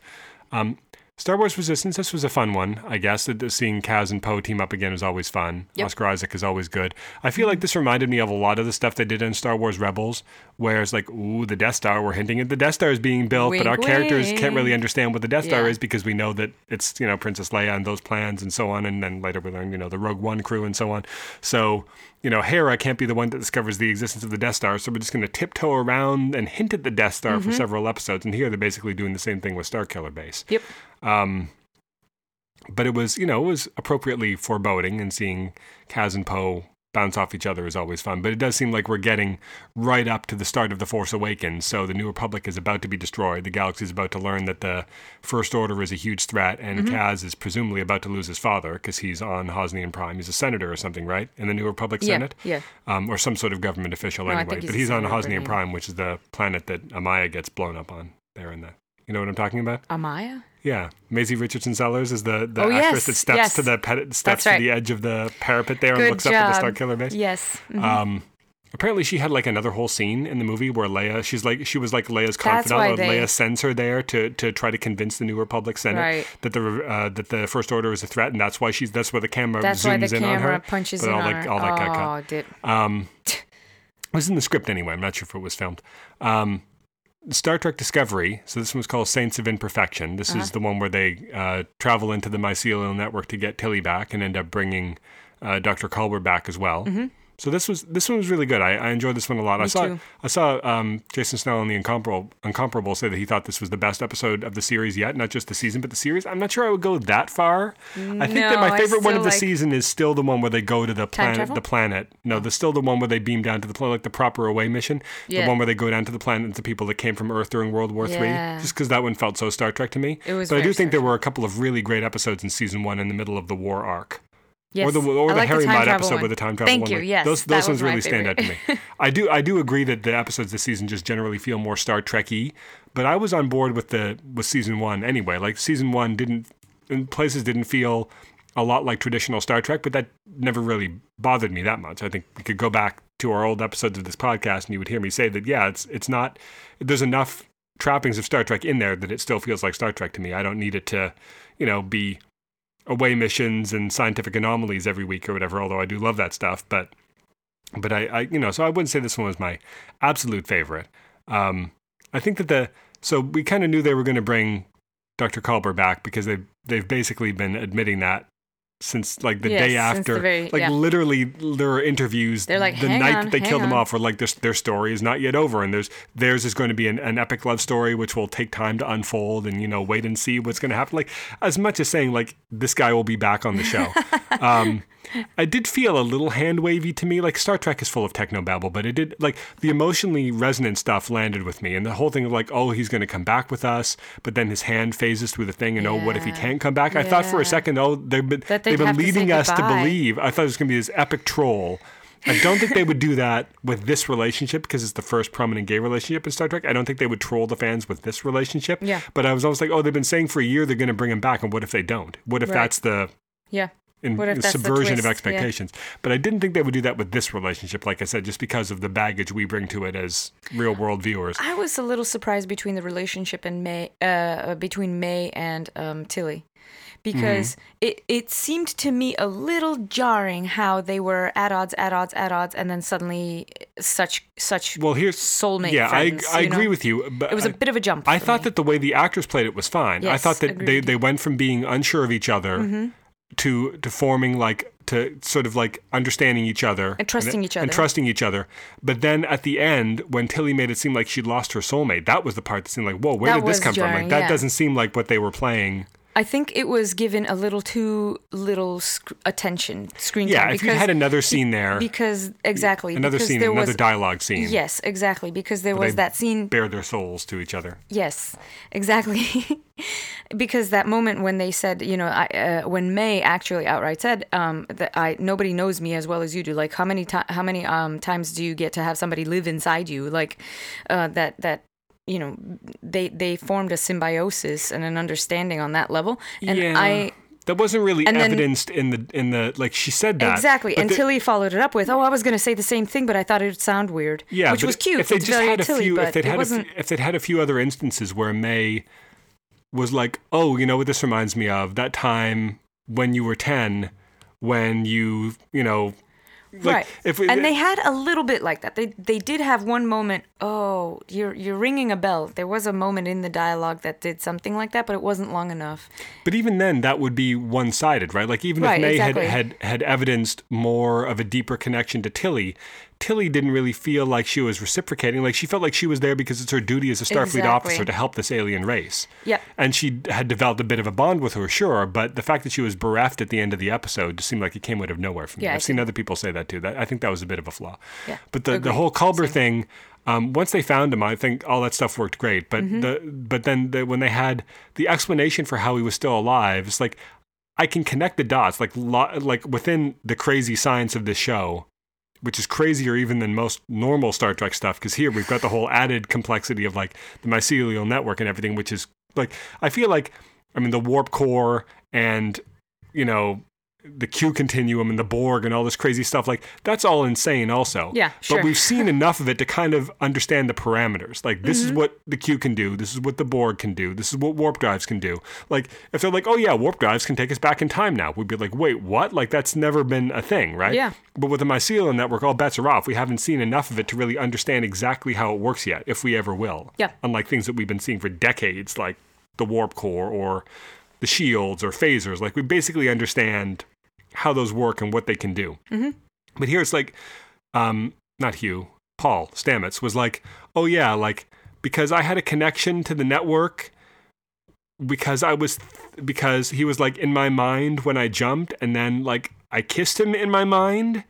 Um, Star Wars Resistance. This was a fun one, I guess. That Seeing Kaz and Poe team up again is always fun. Yep. Oscar Isaac is always good. I feel mm-hmm. like this reminded me of a lot of the stuff they did in Star Wars Rebels, where it's like, ooh, the Death Star. We're hinting at the Death Star is being built, but our Wink, characters can't really understand what the Death Star Yeah. is because we know that it's you know Princess Leia and those plans and so on, and then later we learn you know the Rogue One crew and so on. So you know Hera can't be the one that discovers the existence of the Death Star, so we're just going to tiptoe around and hint at the Death Star Mm-hmm. for several episodes. And here they're basically doing the same thing with Starkiller Base. Yep. But it was you know it was appropriately foreboding, and seeing Kaz and Poe bounce off each other is always fun. But it does seem like we're getting right up to the start of the Force Awakens. So the New Republic is about to be destroyed. The galaxy is about to learn that the First Order is a huge threat, and Mm-hmm. Kaz is presumably about to lose his father because he's on Hosnian Prime. He's a senator or something, right? In the New Republic Yeah, Senate, yeah. um, or some sort of government official No, anyway. he's But he's on Hosnian. Prime, which is the planet that Amaya gets blown up on. There in the, you know what I'm talking about? Amaya. Yeah, Maisie Richardson Sellers is the, the Oh, actress yes, that steps yes. to the pet, steps right. to the edge of the parapet there and looks job. up at the Starkiller base. Yes. mhm. Um, apparently she had like another whole scene in the movie where Leia, she's like she was like Leia's confidant. they- Leia sends her there to to try to convince the New Republic Senate Right. that the uh, that the First Order is a threat, and that's why she's that's where the camera That's zooms why the in on camera her. punches but in all on that, her. all that got cut. oh, did Um, it was in the script anyway. I'm not sure if it was filmed. Um, Star Trek Discovery. So this one's called Saints of Imperfection. This Uh-huh. is the one where they uh, travel into the mycelial network to get Tilly back and end up bringing uh, Dr. Culber back as well. So this was this one was really good. I, I enjoyed this one a lot. I saw too. I saw um, Jason Snell in the Incomparable Incomparable say that he thought this was the best episode of the series yet, not just the season, but the series. I'm not sure I would go that far. I think that my favorite one of the like- season is still the one where they go to the planet. travel? The planet. No, the still the one where they beam down to the planet, like the proper away mission. Yeah. The one where they go down to the planet and the people that came from Earth during World War Three. Yeah. Just because that one felt so Star Trek to me. It was But I do think there were a couple of really great episodes in season one in the middle of the war arc. Yes. Or the, or I the like Harry Mudd episode one. with the time travel Thank one. you. like, Yes, those those ones really stand out to me. I do I do agree that the episodes this season just generally feel more Star Trek-y, but I was on board with the with season one anyway. Like season one didn't in places didn't feel a lot like traditional Star Trek, but that never really bothered me that much. I think we could go back to our old episodes of this podcast and you would hear me say that yeah, it's it's not there's enough trappings of Star Trek in there that it still feels like Star Trek to me. I don't need it to, you know, be away missions and scientific anomalies every week or whatever, although I do love that stuff. But but I, I you know, so I wouldn't say this one was my absolute favorite. Um, I think that the so we kind of knew they were going to bring Dr. Culber back because they they've basically been admitting that since like the Yes, day after, the very- like yeah. literally there are interviews They're like, the "Hang night on, that they killed them off were like their, their story is not yet over and there's theirs is going to be an, an epic love story which will take time to unfold and you know wait and see what's going to happen. Like as much as saying like this guy will be back on the show. (laughs) Um I did feel a little hand wavy to me. Like Star Trek is full of technobabble, but it did like the emotionally resonant stuff landed with me, and the whole thing of like, oh, he's going to come back with us, but then his hand phases through the thing, and oh, what if he can't come back? I thought for a second, oh, they've been they've been have to leading us to believe. I thought it was going to be this epic troll. I don't think they would do that with this relationship because it's the first prominent gay relationship in Star Trek. I don't think they would troll the fans with this relationship. Yeah. But I was almost like, oh, they've been saying for a year they're going to bring him back, and what if they don't? What if Right. that's the Yeah. In, What if that's the subversion of twist? Yeah. expectations. But I didn't think they would do that with this relationship, like I said, just because of the baggage we bring to it as real world viewers. I was a little surprised between the relationship and May, uh, uh, between May and um, Tilly, because Mm-hmm. it it seemed to me a little jarring how they were at odds, at odds, at odds, and then suddenly such such Well, here's soulmate yeah, friends. I I agree know? with you. But It was a bit of a jump. I thought me. that the way the actors played it was fine. I thought that they, they went from being unsure of each other Mm-hmm. To to forming like to sort of like understanding each other And trusting each other and trusting each other. But then at the end, when Tilly made it seem like she'd lost her soulmate, that was the part that seemed like, whoa, where That did this come from? Like that yeah. doesn't seem like what they were playing. I think it was given a little too little sc- attention, screen Yeah, time. if you had another scene there, because exactly another because scene, another was dialogue scene, yes, exactly because there was that scene bare their souls to each other. Yes, exactly. (laughs) because that moment when they said, you know, I, uh, when May actually outright said um, that I nobody knows me as well as you do. Like, how many ti how many um, times do you get to have somebody live inside you? Like, uh, that that you know, they they formed a symbiosis and an understanding on that level. And yeah, I that wasn't really and then- evidenced in the in the like she said that exactly but the- until he followed it up with, "Oh, I was going to say the same thing, but I thought it'd sound weird." Yeah, which was cute. If they it's just had a Tilly, few, if they'd had a few, if they'd had a few other instances where May was like, "Oh, you know what this reminds me of? That time when you were ten, when you, you know." Like, right. If we, and they had a little bit like that. They they did have one moment. Oh, you're you're ringing a bell. There was a moment in the dialogue that did something like that, but it wasn't long enough. But even then, that would be one-sided, right? Like even Right, if May exactly. had, had had evidenced more of a deeper connection to Tilly, Tilly didn't really feel like she was reciprocating. Like she felt like she was there because it's her duty as a Starfleet Exactly. officer to help this alien race. Yep. And she had developed a bit of a bond with her, sure, but the fact that she was bereft at the end of the episode just seemed like it came out of nowhere for me. Yeah, I've seen other people say that too. That I think that was a bit of a flaw. Yeah, But the, the whole Culber Same. thing, um, once they found him, I think all that stuff worked great. But Mm-hmm. the but then the, when they had the explanation for how he was still alive, it's like I can connect the dots, like lo- like within the crazy science of this show, which is crazier even than most normal Star Trek stuff. Because here we've got the whole added complexity of like the mycelial network and everything, which is like I feel like I mean the warp core and you know the Q continuum and the Borg and all this crazy stuff. Like that's all insane, also. Yeah, sure. But we've seen (laughs) enough of it to kind of understand the parameters. Like this Mm-hmm. is what the Q can do. This is what the Borg can do. This is what warp drives can do. Like if they're like, oh yeah, warp drives can take us back in time now, we'd be like, wait, what? Like that's never been a thing, right? Yeah. But with the mycelium network, all bets are off. We haven't seen enough of it to really understand exactly how it works yet, if we ever will. Yeah. Unlike things that we've been seeing for decades, like the warp core or the shields or phasers. Like we basically understand how those work and what they can do. Mm-hmm. But here it's like, um, not Hugh, Paul Stamets was like, oh yeah, like because I had a connection to the network because I was because he was like in my mind when I jumped and then like I kissed him in my mind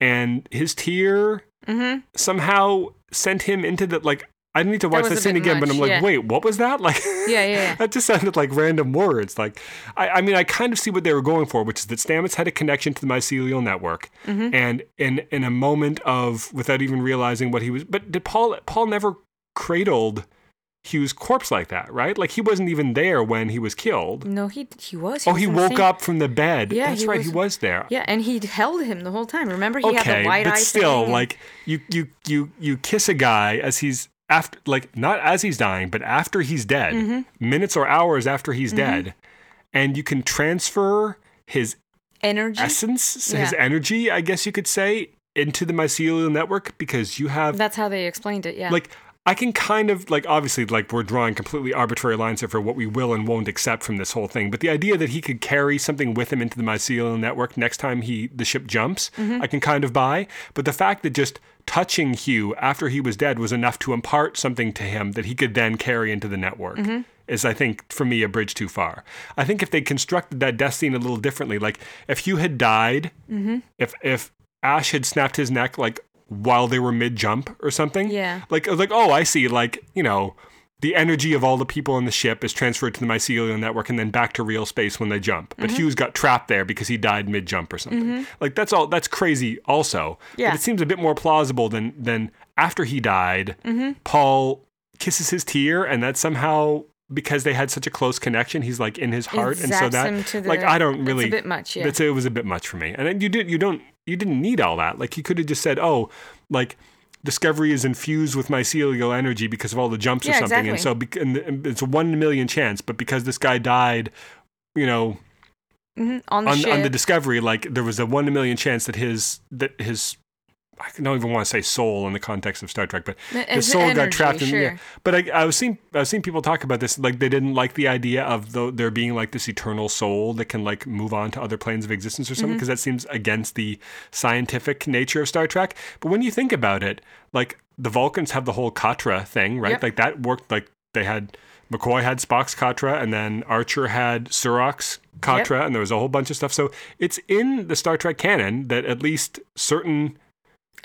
and his tear Mm-hmm. somehow sent him into the like I need to watch that scene again, but I'm like, yeah. wait, what was that? (laughs) Like Yeah, yeah, yeah. that just sounded like random words. Like I, I mean I kind of see what they were going for, which is that Stamets had a connection to the mycelial network Mm-hmm. and in in a moment of without even realizing what he was but did Paul Paul never cradled Hugh's corpse like that, right? Like he wasn't even there when he was killed. No, he he was. Oh, was he woke same- up from the bed. Yeah, That's he right, was- he was there. Yeah, and he held him the whole time. Remember, he had okay, the wide but eye. still, and- like you, you, you, you kiss a guy as he's after, like not as he's dying, but after he's dead, Mm-hmm. minutes or hours after he's dead, and you can transfer his energy. essence, his energy, I guess you could say, into the mycelial network because you have That's how they explained it. Yeah. like I can kind of like obviously like we're drawing completely arbitrary lines here for what we will and won't accept from this whole thing. But the idea that he could carry something with him into the mycelial network next time he the ship jumps, I can kind of buy. But the fact that just touching Hugh after he was dead was enough to impart something to him that he could then carry into the network. Mm-hmm. Is I think for me a bridge too far. I think if they constructed that death scene a little differently, like if Hugh had died, mm-hmm. if if Ash had snapped his neck like while they were mid jump or something, Yeah. like like oh I see like you know the energy of all the people on the ship is transferred to the mycelial network and then back to real space when they jump. But Mm-hmm. Hugh's got trapped there because he died mid jump or something. Like that's all that's crazy also. Yeah. But it seems a bit more plausible than than after he died, Mm-hmm. Paul kisses his tear and that somehow because they had such a close connection, he's like in his heart, and so that to like I don't really. it's a bit much, yeah. It was a bit much for me, and then you did you don't you didn't need all that. Like you could have just said, oh, like Discovery is infused with mycelial energy because of all the jumps or Yeah, something, and so and it's a one in a million chance. But because this guy died, you know, Mhm, on the on, on the Discovery, like there was a one in a million chance that his that his I don't even want to say soul in the context of Star Trek, but his soul got trapped in. sure. Yeah. But I, I was seeing I was seeing people talk about this like they didn't like the idea of the, there being like this eternal soul that can like move on to other planes of existence or something Mm-hmm. because that seems against the scientific nature of Star Trek. But when you think about it, like the Vulcans have the whole Katra thing, right? Yep. Like that worked. Like they had McCoy had Spock's Katra, and then Archer had Surak's Katra, and there was a whole bunch of stuff. So it's in the Star Trek canon that at least certain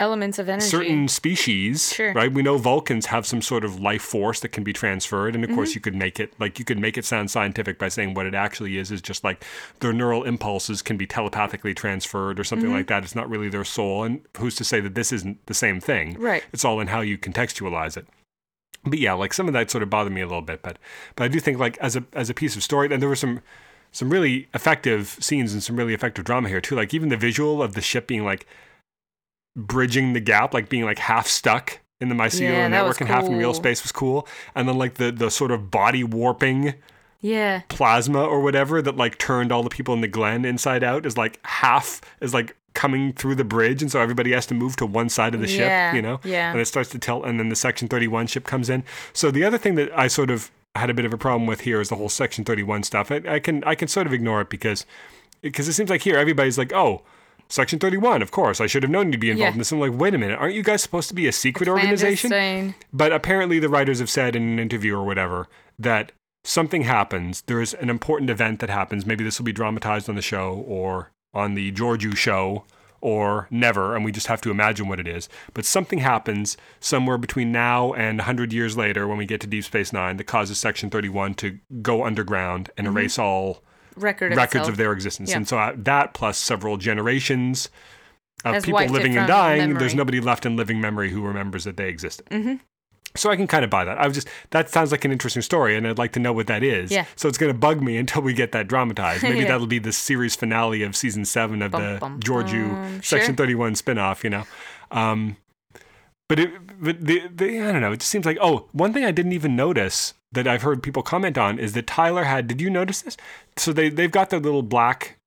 Elements of energy. certain species, Sure. right? We know Vulcans have some sort of life force that can be transferred, and of Mm-hmm. course, you could make it like you could make it sound scientific by saying what it actually is is just like their neural impulses can be telepathically transferred or Mm-hmm. something like that. It's not really their soul, and who's to say that this isn't the same thing? Right. It's all in how you contextualize it. But yeah, like some of that sort of bothered me a little bit, but but I do think like as a as a piece of story, and there were some some really effective scenes and some really effective drama here too. Like even the visual of the ship being like bridging the gap, like being like half stuck in the mycelial Yeah, network and half in real space was cool. And then like the the sort of body warping Yeah. plasma or whatever that like turned all the people in the Glenn inside out is like half is like coming through the bridge and so everybody has to move to one side of the Yeah, ship, you know? yeah. And it starts to tell and then the section 31 ship comes in. So the other thing that I sort of had a bit of a problem with here is the whole section 31 stuff. I, I can I can sort of ignore it because because it seems like here everybody's like, "Oh, Section 31, of course. I should have known you'd be involved Yeah. in this. I'm like, wait a minute, aren't you guys supposed to be a secret organization? But apparently, the writers have said in an interview or whatever that something happens. There is an important event that happens. Maybe this will be dramatized on the show or on the Georgiou show or never, and we just have to imagine what it is. But something happens somewhere between now and 100 years later when we get to Deep Space Nine that causes Section 31 to go underground and mm-hmm. erase all Record records itself. of their existence. Yeah. And so uh, that plus several generations of Has people living and dying, memory. there's nobody left in living memory who remembers that they existed. Mm-hmm. So I can kind of buy that. I was just that sounds like an interesting story, and I'd like to know what that is. Yeah. So it's going to bug me until we get that dramatized. Maybe (laughs) Yeah. that'll be the series finale of season seven of Bum, the bum, Georgiou bum. Section Sure. Thirty One spinoff. You know, um, but it, but the, the I don't know. It just seems like oh, one thing I didn't even notice that I've heard people comment on is that Tyler had. Did you notice this? So they they've got their little black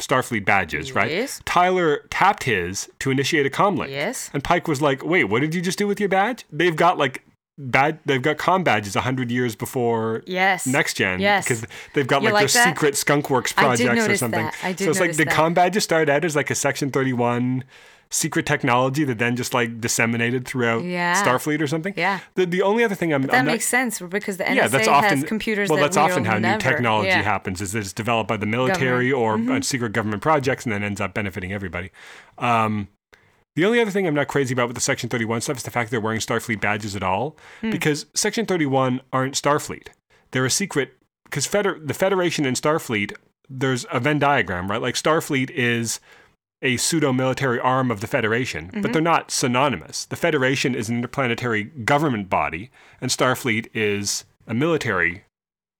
Starfleet badges, right? Tyler tapped his to initiate a comlink. Yes. And Pike was like, "Wait, what did you just do with your badge?" They've got like bad. They've got com badges hundred years before Yes. next gen. Yes. because they've got You like, like their secret Skunkworks projects or something. that. I did so it's like the com badges started out as like a Section Thirty One secret technology that then just like disseminated throughout Yeah. Starfleet or something. Yeah. The the only other thing I'm, That I'm not- makes sense because the NSA yeah, that's often has computers Well, that that's often we'll how never, new technology yeah. happens. Is that it's developed by the military or Mm-hmm. secret government projects, and then ends up benefiting everybody. Um, the only other thing I'm not crazy about with the Section 31 stuff is the fact they're wearing Starfleet badges at all, Hmm. because Section 31 aren't Starfleet. They're a secret because Feder- the Federation and Starfleet. There's a Venn diagram, right? Like Starfleet is a pseudo military arm of the Federation, Mm-hmm. but they're not synonymous. The Federation is an interplanetary government body, and Starfleet is a military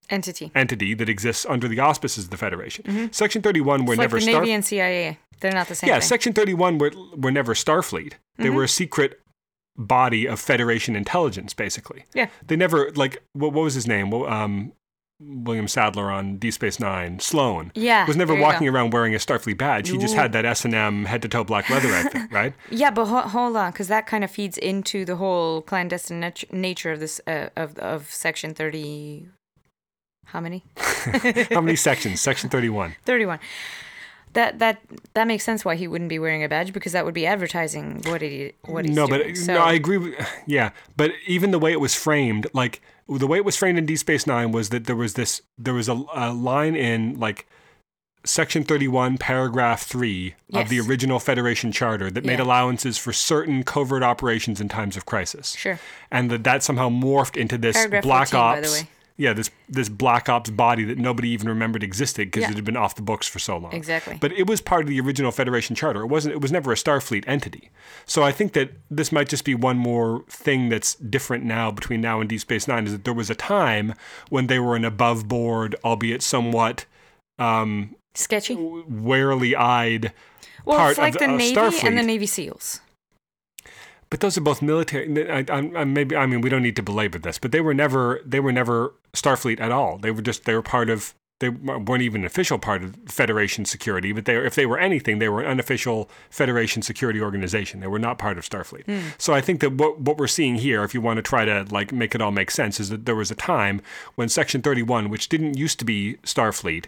Entity. entity that exists under the auspices of the Federation. Section 31 were It's like never the Star- Navy and CIA. They're not the same Yeah, thing. Mm-hmm. Section 31 were, were never Starfleet. They were a secret body of Federation intelligence, basically. Yeah. They never, like, what, what was his name? Well, um, William Sadler on D Space Nine, Sloan. Yeah, Was never walking around wearing a Starfleet badge. He just had that S&M head to toe black leather outfit, (laughs) right? Yeah, but ho- hold on, because that kind of feeds into the whole clandestine nat- nature of this uh, of of Section thirty. How many? (laughs) How many sections? Section 31. (laughs) Thirty-one. That that that makes sense why he wouldn't be wearing a badge because that would be advertising what he what he's no, doing. but so, no, I agree. With, yeah, but even the way it was framed, like the way it was framed in D Space Nine, was that there was this, there was a, a line in like Section thirty-one, paragraph three of the original Federation Charter that made Yeah. allowances for certain covert operations in times of crisis. Sure. and that that somehow morphed into this Paragraph Black 14, by the Ops. Yeah, this this Black Ops body that nobody even remembered existed because Yeah. it had been off the books for so long. Exactly. But it was part of the original Federation Charter. It wasn't. It was never a Starfleet entity. So I think that this might just be one more thing that's different now between now and Deep Space Nine. Is that there was a time when they were an above board, albeit somewhat um, sketchy. warily eyed Well, part it's like of the Navy Starfleet. and the Navy SEALs. But those are both military. I, I, I maybe I mean we don't need to belabor this, but they were never they were never Starfleet at all. They were just they were part of they weren't even an official part of Federation security. But they if they were anything, they were an unofficial Federation security organization. They were not part of Starfleet. Hmm. So I think that what what we're seeing here, if you want to try to like make it all make sense, is that there was a time when Section Thirty One, which didn't used to be Starfleet,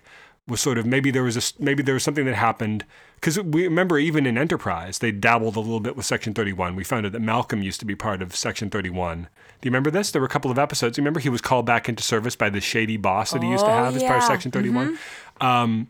was sort of maybe there was a maybe there was something that happened because we remember even in Enterprise they dabbled a little bit with Section 31. We found out that Malcolm used to be part of Section 31. Do you remember this? There were a couple of episodes. You remember he was called back into service by the shady boss that he used to Oh, have as part of. Section 31. Um,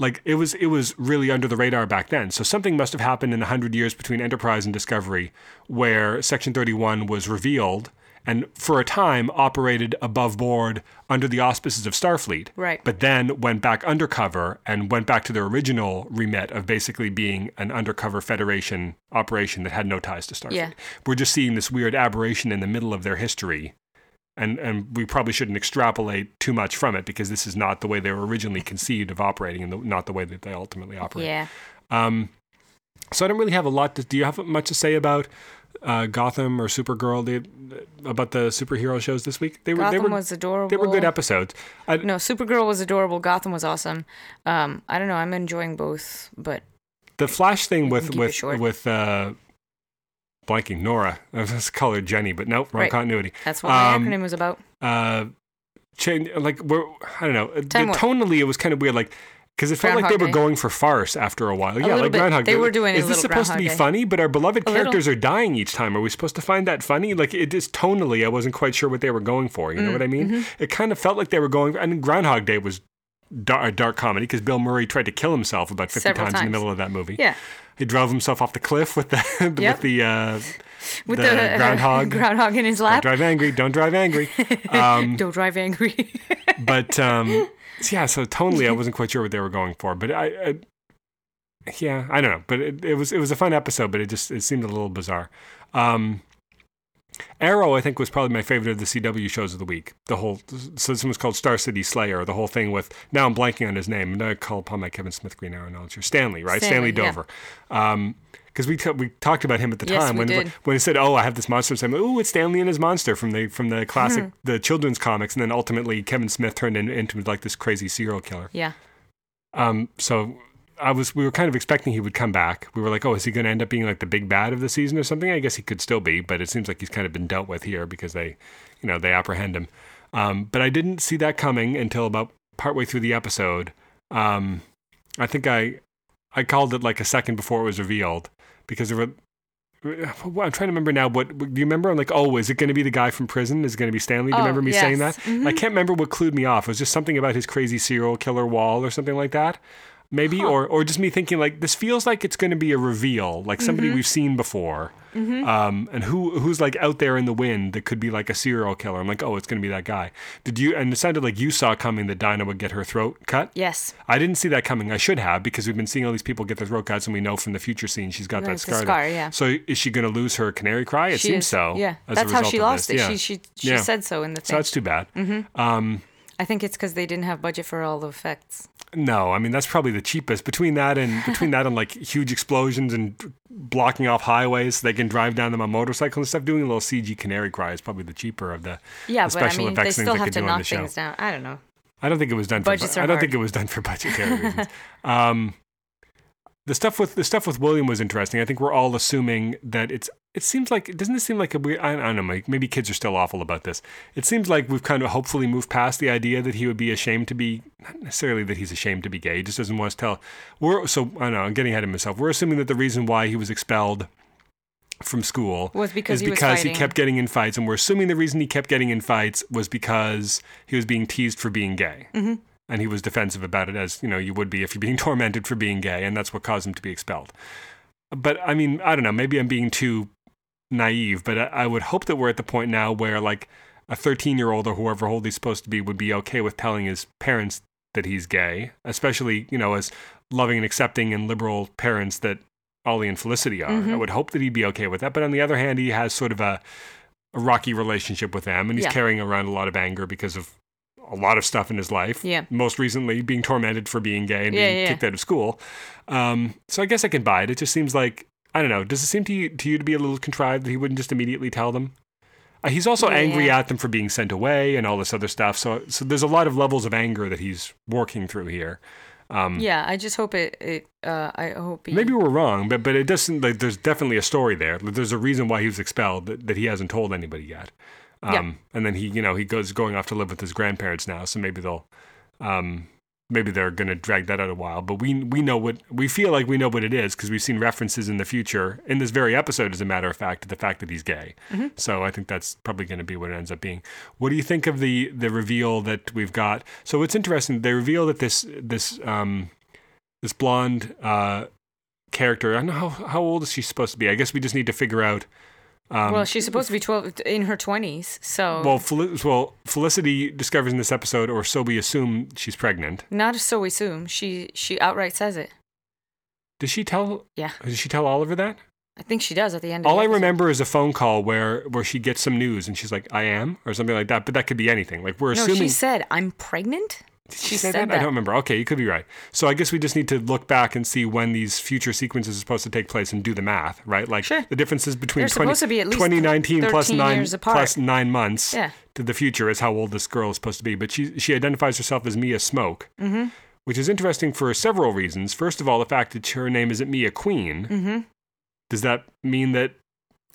like it was it was really under the radar back then. So something must have happened in the hundred years between Enterprise and Discovery, where Section Thirty One was revealed and for a time operated above board under the auspices of Starfleet. Right. But then went back undercover and went back to their original remit of basically being an undercover Federation operation that had no ties to Starfleet. Yeah. We're just seeing this weird aberration in the middle of their history. And, and we probably shouldn't extrapolate too much from it because this is not the way they were originally conceived of operating and the, not the way that they ultimately operate. Yeah. Um, so I don't really have a lot to. Do you have much to say about uh, Gotham or Supergirl? The, about the superhero shows this week? They were Gotham they were was adorable. they were good episodes. I, No, Supergirl was adorable. Gotham was awesome. Um, I don't know. I'm enjoying both, but the Flash thing with with with uh, blanking Nora. (laughs) I was called her Jenny, but nope, wrong Right. continuity. that's what my Um, acronym was about. uh, change like we're I don't know. Time the, tonally, it was kind of weird. Like because it felt like they Groundhog were Day. going for farce after a while. yeah, like bit. Groundhog They Day. were doing a Is this little supposed to be Day. funny? But our beloved A little. characters are dying each time. Are we supposed to find that funny? Like it is tonally, I wasn't quite sure what they were going for. You know Mm, what I mean? mm-hmm. It kind of felt like they were going. And Groundhog Day was dar- a dark comedy because Bill Murray tried to kill himself about fifty Several times, in the middle of that movie. Yeah. He drove himself off the cliff with the (laughs) with the. Uh, With the the, (laughs) groundhog. groundhog in his don't lap. drive angry. Don't drive angry. (laughs) Um, Don't drive angry. but um, yeah, so tonally, I wasn't quite sure what they were going for. But I, I yeah, I don't know. But it, it was it was a fun episode, but it just it seemed a little bizarre. Um, Arrow, I think, was probably my favorite of the CW shows of the week. The whole so this one was called Star City Slayer. The whole thing with now I'm blanking on his name. And I call upon my Kevin Smith Green Arrow knowledge here. Stanley, right? Stanley, Stanley, yeah. Dover. Um, because we t- we talked about him at the Yes, time when did. when he said, "Oh, I have this monster," and I'm like, "Oh, it's Stanley and his monster from the from the classic Hmm. the children's comics," and then ultimately Kevin Smith turned in, into like this crazy serial killer. Yeah. Um, so I was we were kind of expecting he would come back. We were like, oh, is he going to end up being like the big bad of the season or something? I guess he could still be, but it seems like he's kind of been dealt with here because they, you know, they apprehend him. Um, but I didn't see that coming until about partway through the episode. Um, I think I I called it like a second before it was revealed because there were. I'm trying to remember now. What do you remember? I'm like, oh, is it going to be the guy from prison? Is it going to be Stanley? Do you Oh, remember me saying that? yes. Mhm. I can't remember what clued me off. It was just something about his crazy serial killer wall or something like that. Maybe, or or just me thinking like this feels like it's going to be a reveal, like somebody we've seen before, um, and who who's like out there in the wind that could be like a serial killer. I'm like, oh, it's going to be that guy. Did you? And it sounded like you saw coming that Dinah would get her throat cut. Yes. I didn't see that coming. I should have because we've been seeing all these people get their throat cuts, and we know from the future scene she's got that scar. scar, yeah. So is she going to lose her canary cry? It She seems is- so. Yeah. as a That's how she lost this. it. Yeah. She she she Yeah. said so in the so that's too bad. Hmm. I think it's because they didn't have budget for all the effects. No, I mean that's probably the cheapest. Between that and (laughs) between that and like huge explosions and blocking off highways, so they can drive down them on motorcycles and stuff. Doing a little CG canary cry is probably the cheaper of the, Yeah, the but I special mean, effects things still they have could to do on the knock show. things down. I don't know. I don't think it was done. Budgets for, are I don't hard. think it was done for budgetary (laughs) reasons. Um, the stuff with the stuff with William was interesting. I think we're all assuming that it's. It seems like doesn't it seem like a weird? I, I don't know. Maybe, kids are still awful about this. It seems like we've kind of hopefully moved past the idea that he would be ashamed to be. Not necessarily that he's ashamed to be gay. He just doesn't want us to tell. We're so I don't know. I'm getting ahead of myself. We're assuming that the reason why he was expelled from school Was because is he was because he fighting. kept getting in fights, and we're assuming the reason he kept getting in fights was because he was being teased for being gay, mm-hmm. And he was defensive about it, as you know you would be if you're being (laughs) tormented for being gay, and that's what caused him to be expelled. But I mean, I don't know. Maybe I'm being too naive, but I, would hope that we're at the point now where like a 13 year old or whoever old he's supposed to be would be okay with telling his parents that he's gay, especially you know as loving and accepting and liberal parents that Ollie and Felicity are. Mm-hmm. I would hope that he'd be okay with that. But on the other hand, he has sort of a, a rocky relationship with them, and he's Yeah. carrying around a lot of anger because of a lot of stuff in his life. Yeah. Most recently, being tormented for being gay and Yeah, being yeah. kicked out of school. Um, so I guess I can buy it. It just seems like I don't know. Does it seem to you to you to be a little contrived that he wouldn't just immediately tell them? Uh, he's also angry Yeah. at them for being sent away and all this other stuff. So so there's a lot of levels of anger that he's working through here. Um, Yeah, I just hope it. it uh, I hope he, Maybe we're wrong, but but it doesn't like there's definitely a story there. There's a reason why he was expelled that, that he hasn't told anybody yet. Um, Yeah. And then he, you know, he goes going off to live with his grandparents now, so maybe they'll, um, maybe they're gonna drag that out a while. But we we know what we feel like we know what it is because we've seen references in the future in this very episode, as a matter of fact, to the fact that he's gay. So I think that's probably going to be what it ends up being. What do you think of the the reveal that we've got? So it's interesting. They reveal that this this um, this blonde uh, character. I don't know how, how old is she supposed to be. I guess we just need to figure out. Um, well, she's supposed to be twelve in her twenties, so well, Fel- well, Felicity discovers in this episode, or so we assume, she's pregnant. not so we assume. She she outright says it. Does she tell? Yeah, Does she tell Oliver that? I think she does at the end. of All the I remember is a phone call where where she gets some news and she's like, "I am," or something like that. But that could be anything. Like we're No, assuming. she said, "I'm pregnant." Did she say said I that. don't remember. Okay, you could be right. So I guess we just need to look back and see when these future sequences are supposed to take place and do the math, right? Like Sure. the differences between They're 20, supposed to be at least 2019 plus nine years apart. plus nine months Yeah. to the future is how old this girl is supposed to be. But she she identifies herself as Mia Smoak, Mm-hmm. which is interesting for several reasons. First of all, the fact that her name isn't Mia Queen. Mm-hmm. Does that mean that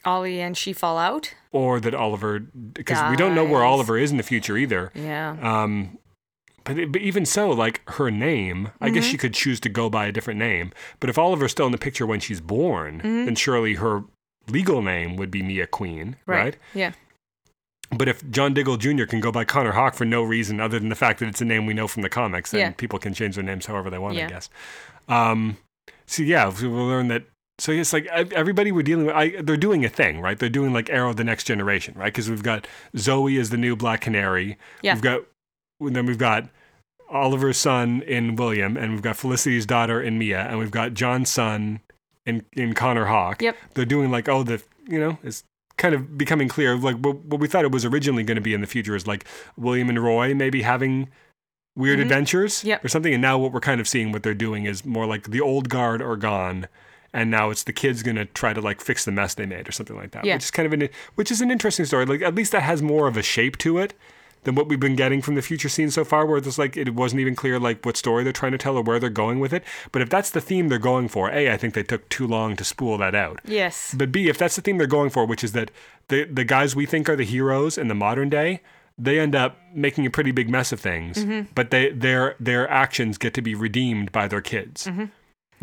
Ollie and she fall out. or that Oliver because we don't know where Oliver is in the future either. Yeah. Um, but, but even so, like her name, I guess Mm-hmm. she could choose to go by a different name. But if Oliver's still in the picture when she's born, Mm-hmm. then surely her legal name would be Mia Queen, right? Yeah. But if John Diggle Jr. can go by Connor Hawke for no reason other than the fact that it's a name we know from the comics, then Yeah. people can change their names however they want, I guess. Um, so yeah, we- we'll learn that. So it's like everybody we're dealing with, I, they're doing a thing, right? They're doing like Arrow: The Next Generation, right? Because we've got Zoe as the new Black Canary. Yeah. We've got, and then we've got Oliver's son in William, and we've got Felicity's daughter in Mia, and we've got John's son in in Connor Hawke. Yep. They're doing like, oh, the you know, it's kind of becoming clear. Like what, what we thought it was originally going to be in the future is like William and Roy maybe having weird adventures Mm-hmm. Yep. or something. And now what we're kind of seeing what they're doing is more like the old guard are gone. And now it's the kids going to try to like fix the mess they made or something like that, Yeah. which is kind of an which is an interesting story. Like at least that has more of a shape to it than what we've been getting from the future scenes so far, where it's like it wasn't even clear like what story they're trying to tell or where they're going with it. But if that's the theme they're going for, a I think they took too long to spool that out. Yes. But B, if that's the theme they're going for, which is that the the guys we think are the heroes in the modern day, they end up making a pretty big mess of things. Mm-hmm. But they their their actions get to be redeemed by their kids.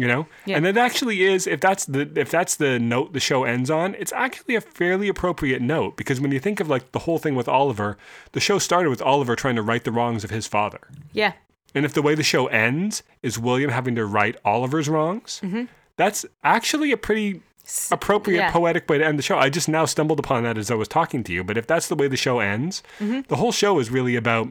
You know, Yeah. and it actually is. If that's the if that's the note the show ends on, it's actually a fairly appropriate note because when you think of like the whole thing with Oliver, the show started with Oliver trying to right the wrongs of his father. Yeah. And if the way the show ends is William having to right Oliver's wrongs, mm-hmm. that's actually a pretty appropriate yeah. poetic way to end the show. I just now stumbled upon that as I was talking to you. But if that's the way the show ends, mm-hmm. the whole show is really about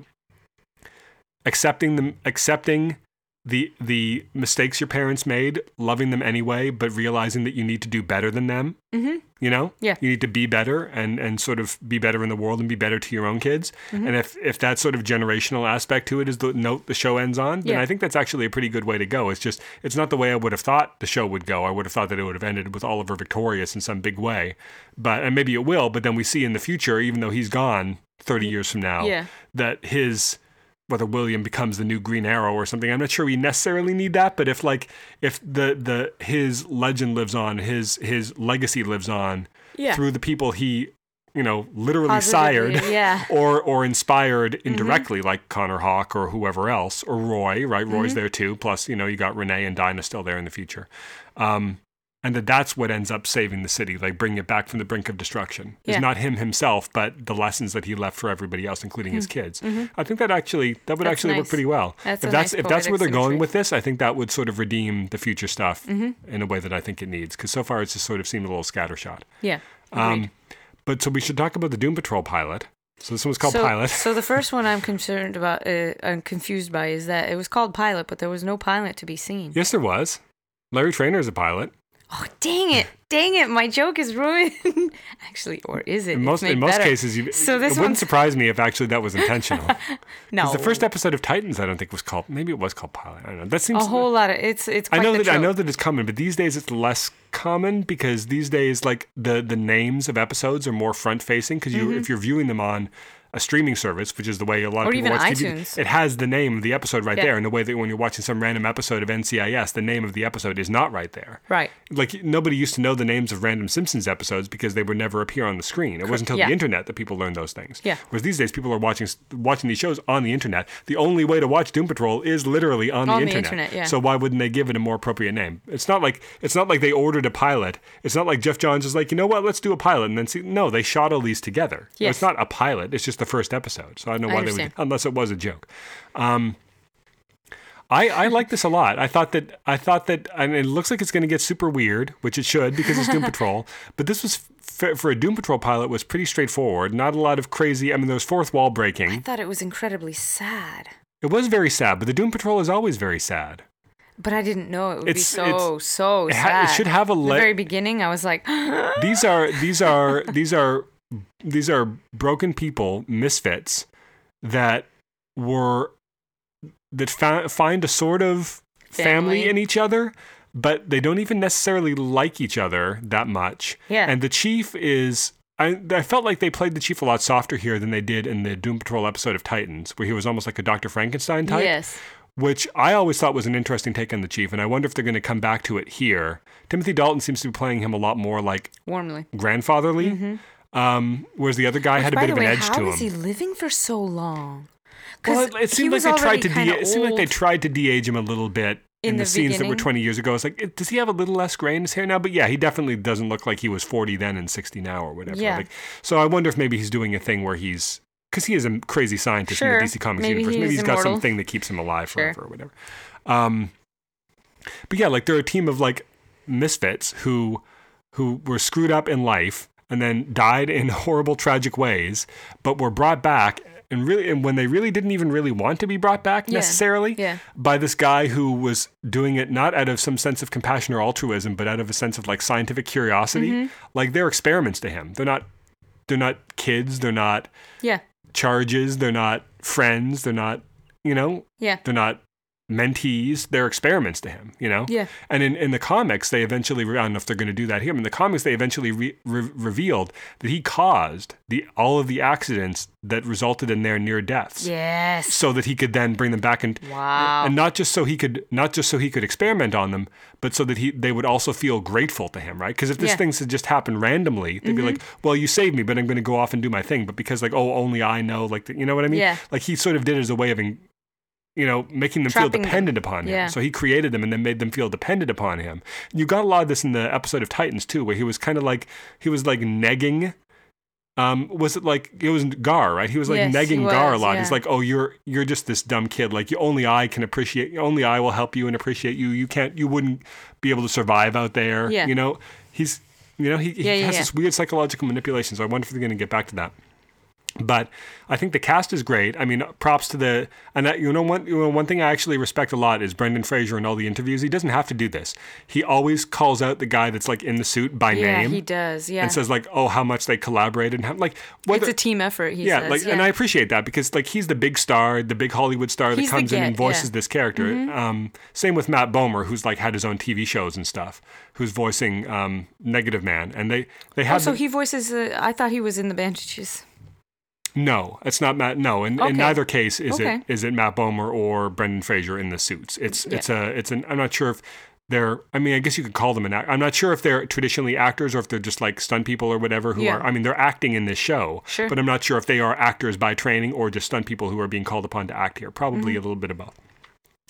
accepting the accepting the the mistakes your parents made, loving them anyway, but realizing that you need to do better than them. Mm-hmm. You know, Yeah. you need to be better and and sort of be better in the world and be better to your own kids. Mm-hmm. And if if that sort of generational aspect to it is the note the show ends on, then Yeah. I think that's actually a pretty good way to go. It's just it's not the way I would have thought the show would go. I would have thought that it would have ended with Oliver victorious in some big way, but and maybe it will. But then we see in the future, even though he's gone thirty years from now, Yeah. that his whether William becomes the new Green Arrow or something. I'm not sure we necessarily need that, but if like if the the his legend lives on, his his legacy lives on Yeah. through the people he you know literally Positively, sired yeah. or or inspired indirectly like Connor Hawke or whoever else or Roy right Mm-hmm. Roy's there too plus you know you got Renee and Dinah still there in the future um and that that's what ends up saving the city like bringing it back from the brink of destruction Yeah. is not him himself but the lessons that he left for everybody else including his kids I think that actually that would Mm-hmm. That's actually work pretty well That's if that's nice if that's where they're going with this I think that would sort of redeem the future stuff Mm-hmm. in a way that I think it needs because so far it's just sort of seemed a little scattershot Yeah. Um, but so we should talk about the Doom Patrol pilot. So this one was called so, Pilot. so the first (laughs) one I'm concerned about, uh, I'm confused by, is that it was called Pilot, but there was no pilot to be seen. Yes, there was. Larry Trainor is a pilot. Oh, dang it! Dang it! My joke is ruined. (laughs) actually, or is it? In most in most cases, you, So this it wouldn't surprise me if actually that was intentional. (laughs) no, the first episode of Titans, I don't think was called. Maybe it was called Pilot. I don't know. That seems. a whole lot of it's it's. I know that I know that it's common, but these days it's less common because these days like the the names of episodes are more front facing because you mm-hmm. if you're viewing them on a streaming service, which is the way a lot of. Or people even watch TV, iTunes. it has the name of the episode right Yeah. there. In the way that when you're watching some random episode of NCIS, the name of the episode is not right there. Right. like nobody used to know the names of random Simpsons episodes because they would never appear on the screen. It wasn't until yeah. the internet that people learned those things. Yeah. Whereas these days, people are watching watching these shows on the internet. The only way to watch Doom Patrol is literally on, On the the internet. internet, yeah. So why wouldn't they give it a more appropriate name? It's not like it's not like they ordered a pilot. It's not like Geoff Johns is like, you know what, let's do a pilot and then see. No, they shot all these together. Yes. It's not a pilot. It's just the first episode. So I don't know why they would, (laughs) unless it was a joke. Um, I, I like this a lot. I thought that I thought that, and it looks like it's going to get super weird, which it should because it's Doom (laughs) Patrol. But this was f- for a Doom Patrol pilot was pretty straightforward. Not a lot of crazy. I mean, there was fourth wall breaking. I thought it was incredibly sad, It was very sad, but the Doom Patrol is always very sad. but I didn't know it would It's- be so so It, sad. ha- it should have a the le- very beginning. I was like, (gasps) these are these are these are these are broken people misfits that were that fa- find a sort of family. Family. in each other but they don't even necessarily like each other that much Yeah. and the chief is I, I felt like they played the chief a lot softer here than they did in the Doom Patrol episode of Titans, where he was almost like a Dr. Frankenstein type yes, which I always thought was an interesting take on the chief, and I wonder if they're going to come back to it here. Timothy Dalton seems to be playing him a lot more like warmly. grandfatherly, mm-hmm. Um, whereas the other guy had a bit of way, an edge to him. him. he living for so long? well, it, it seemed like they tried to de- it seemed like they tried to de-age him a little bit in, In the, the scenes that were 20 years ago. It's like, it, does he have a little less gray in his hair now? But yeah, he definitely doesn't look like he was 40 then and 60 now or whatever. Yeah. Like, so I wonder if maybe he's doing a thing where he's because he is a crazy scientist Sure. in the DC Comics Maybe universe. he Maybe is he's got immortal. something that keeps him alive Sure. forever or whatever. Um, but yeah, like they're a team of like misfits who who were screwed up in life and then died in (laughs) horrible tragic ways, but were brought back and really and when they really didn't even really want to be brought back Yeah. necessarily Yeah. by this guy who was doing it not out of some sense of compassion or altruism but out of a sense of like scientific curiosity Mm-hmm. like they're experiments to him they're not they're not kids they're not Yeah. charges they're not friends they're not you know Yeah. they're not mentees they're experiments to him you know Yeah. and in, in the comics they eventually i don't know if they're going to do that here but in the comics they eventually re- re- revealed that he caused the all of the accidents that resulted in their near deaths Yes. so that he could then bring them back and Wow. and not just so he could not just so he could experiment on them but so that he they would also feel grateful to him right because if this Yeah. Mm-hmm. thing had just happened randomly they'd be like well you saved me but i'm going to go off and do my thing but because like oh only i know like the, you know what i mean Yeah. like he sort of did it as a way of en- you know making them feel Trapping them. dependent upon him Yeah. so he created them and then made them feel dependent upon him you got a lot of this in the episode of titans too where he was kind of like he was like negging um, was it like it was Gar, right? He was like Yes, negging Gar a was, lot. He's like, "Oh, you're you're just this dumb kid. Like, you, only I can appreciate. Only I will help you and appreciate you. You can't. You wouldn't be able to survive out there. Yeah. You know, he's you know he, he Yeah, yeah, has yeah. this weird psychological manipulation. So I wonder if they're going to get back to that. But I think the cast is great. I mean, props to the and I, you know one you know, one thing I actually respect a lot is Brendan Fraser in all the interviews. He doesn't have to do this. He always calls out the guy that's like in the suit by name. yeah, name he does. Yeah. and says like, "Oh, how much they collaborated and how like whether it's a team effort. He yeah, says. like, and I appreciate that because like he's the big star, the big Hollywood star that He's comes in and voices yeah. Mm-hmm. this character. Um, same with Matt Bomer, who's like had his own TV shows and stuff, who's voicing um, Negative Man, and they they have Also, the- he voices. Uh, I thought he was in the Bandages. No, it's not Matt. No, in, Okay. in neither case is Okay. it is it Matt Bomer or Brendan Fraser in the suits. It's Yeah. it's a it's an I'm not sure if they're I mean I guess you could call them an act. I'm not sure if they're traditionally actors or if they're just like stunt people or whatever who Yeah. are I mean they're acting in this show. Sure. But I'm not sure if they are actors by training or just stunt people who are being called upon to act here. Probably Mm-hmm. a little bit of both.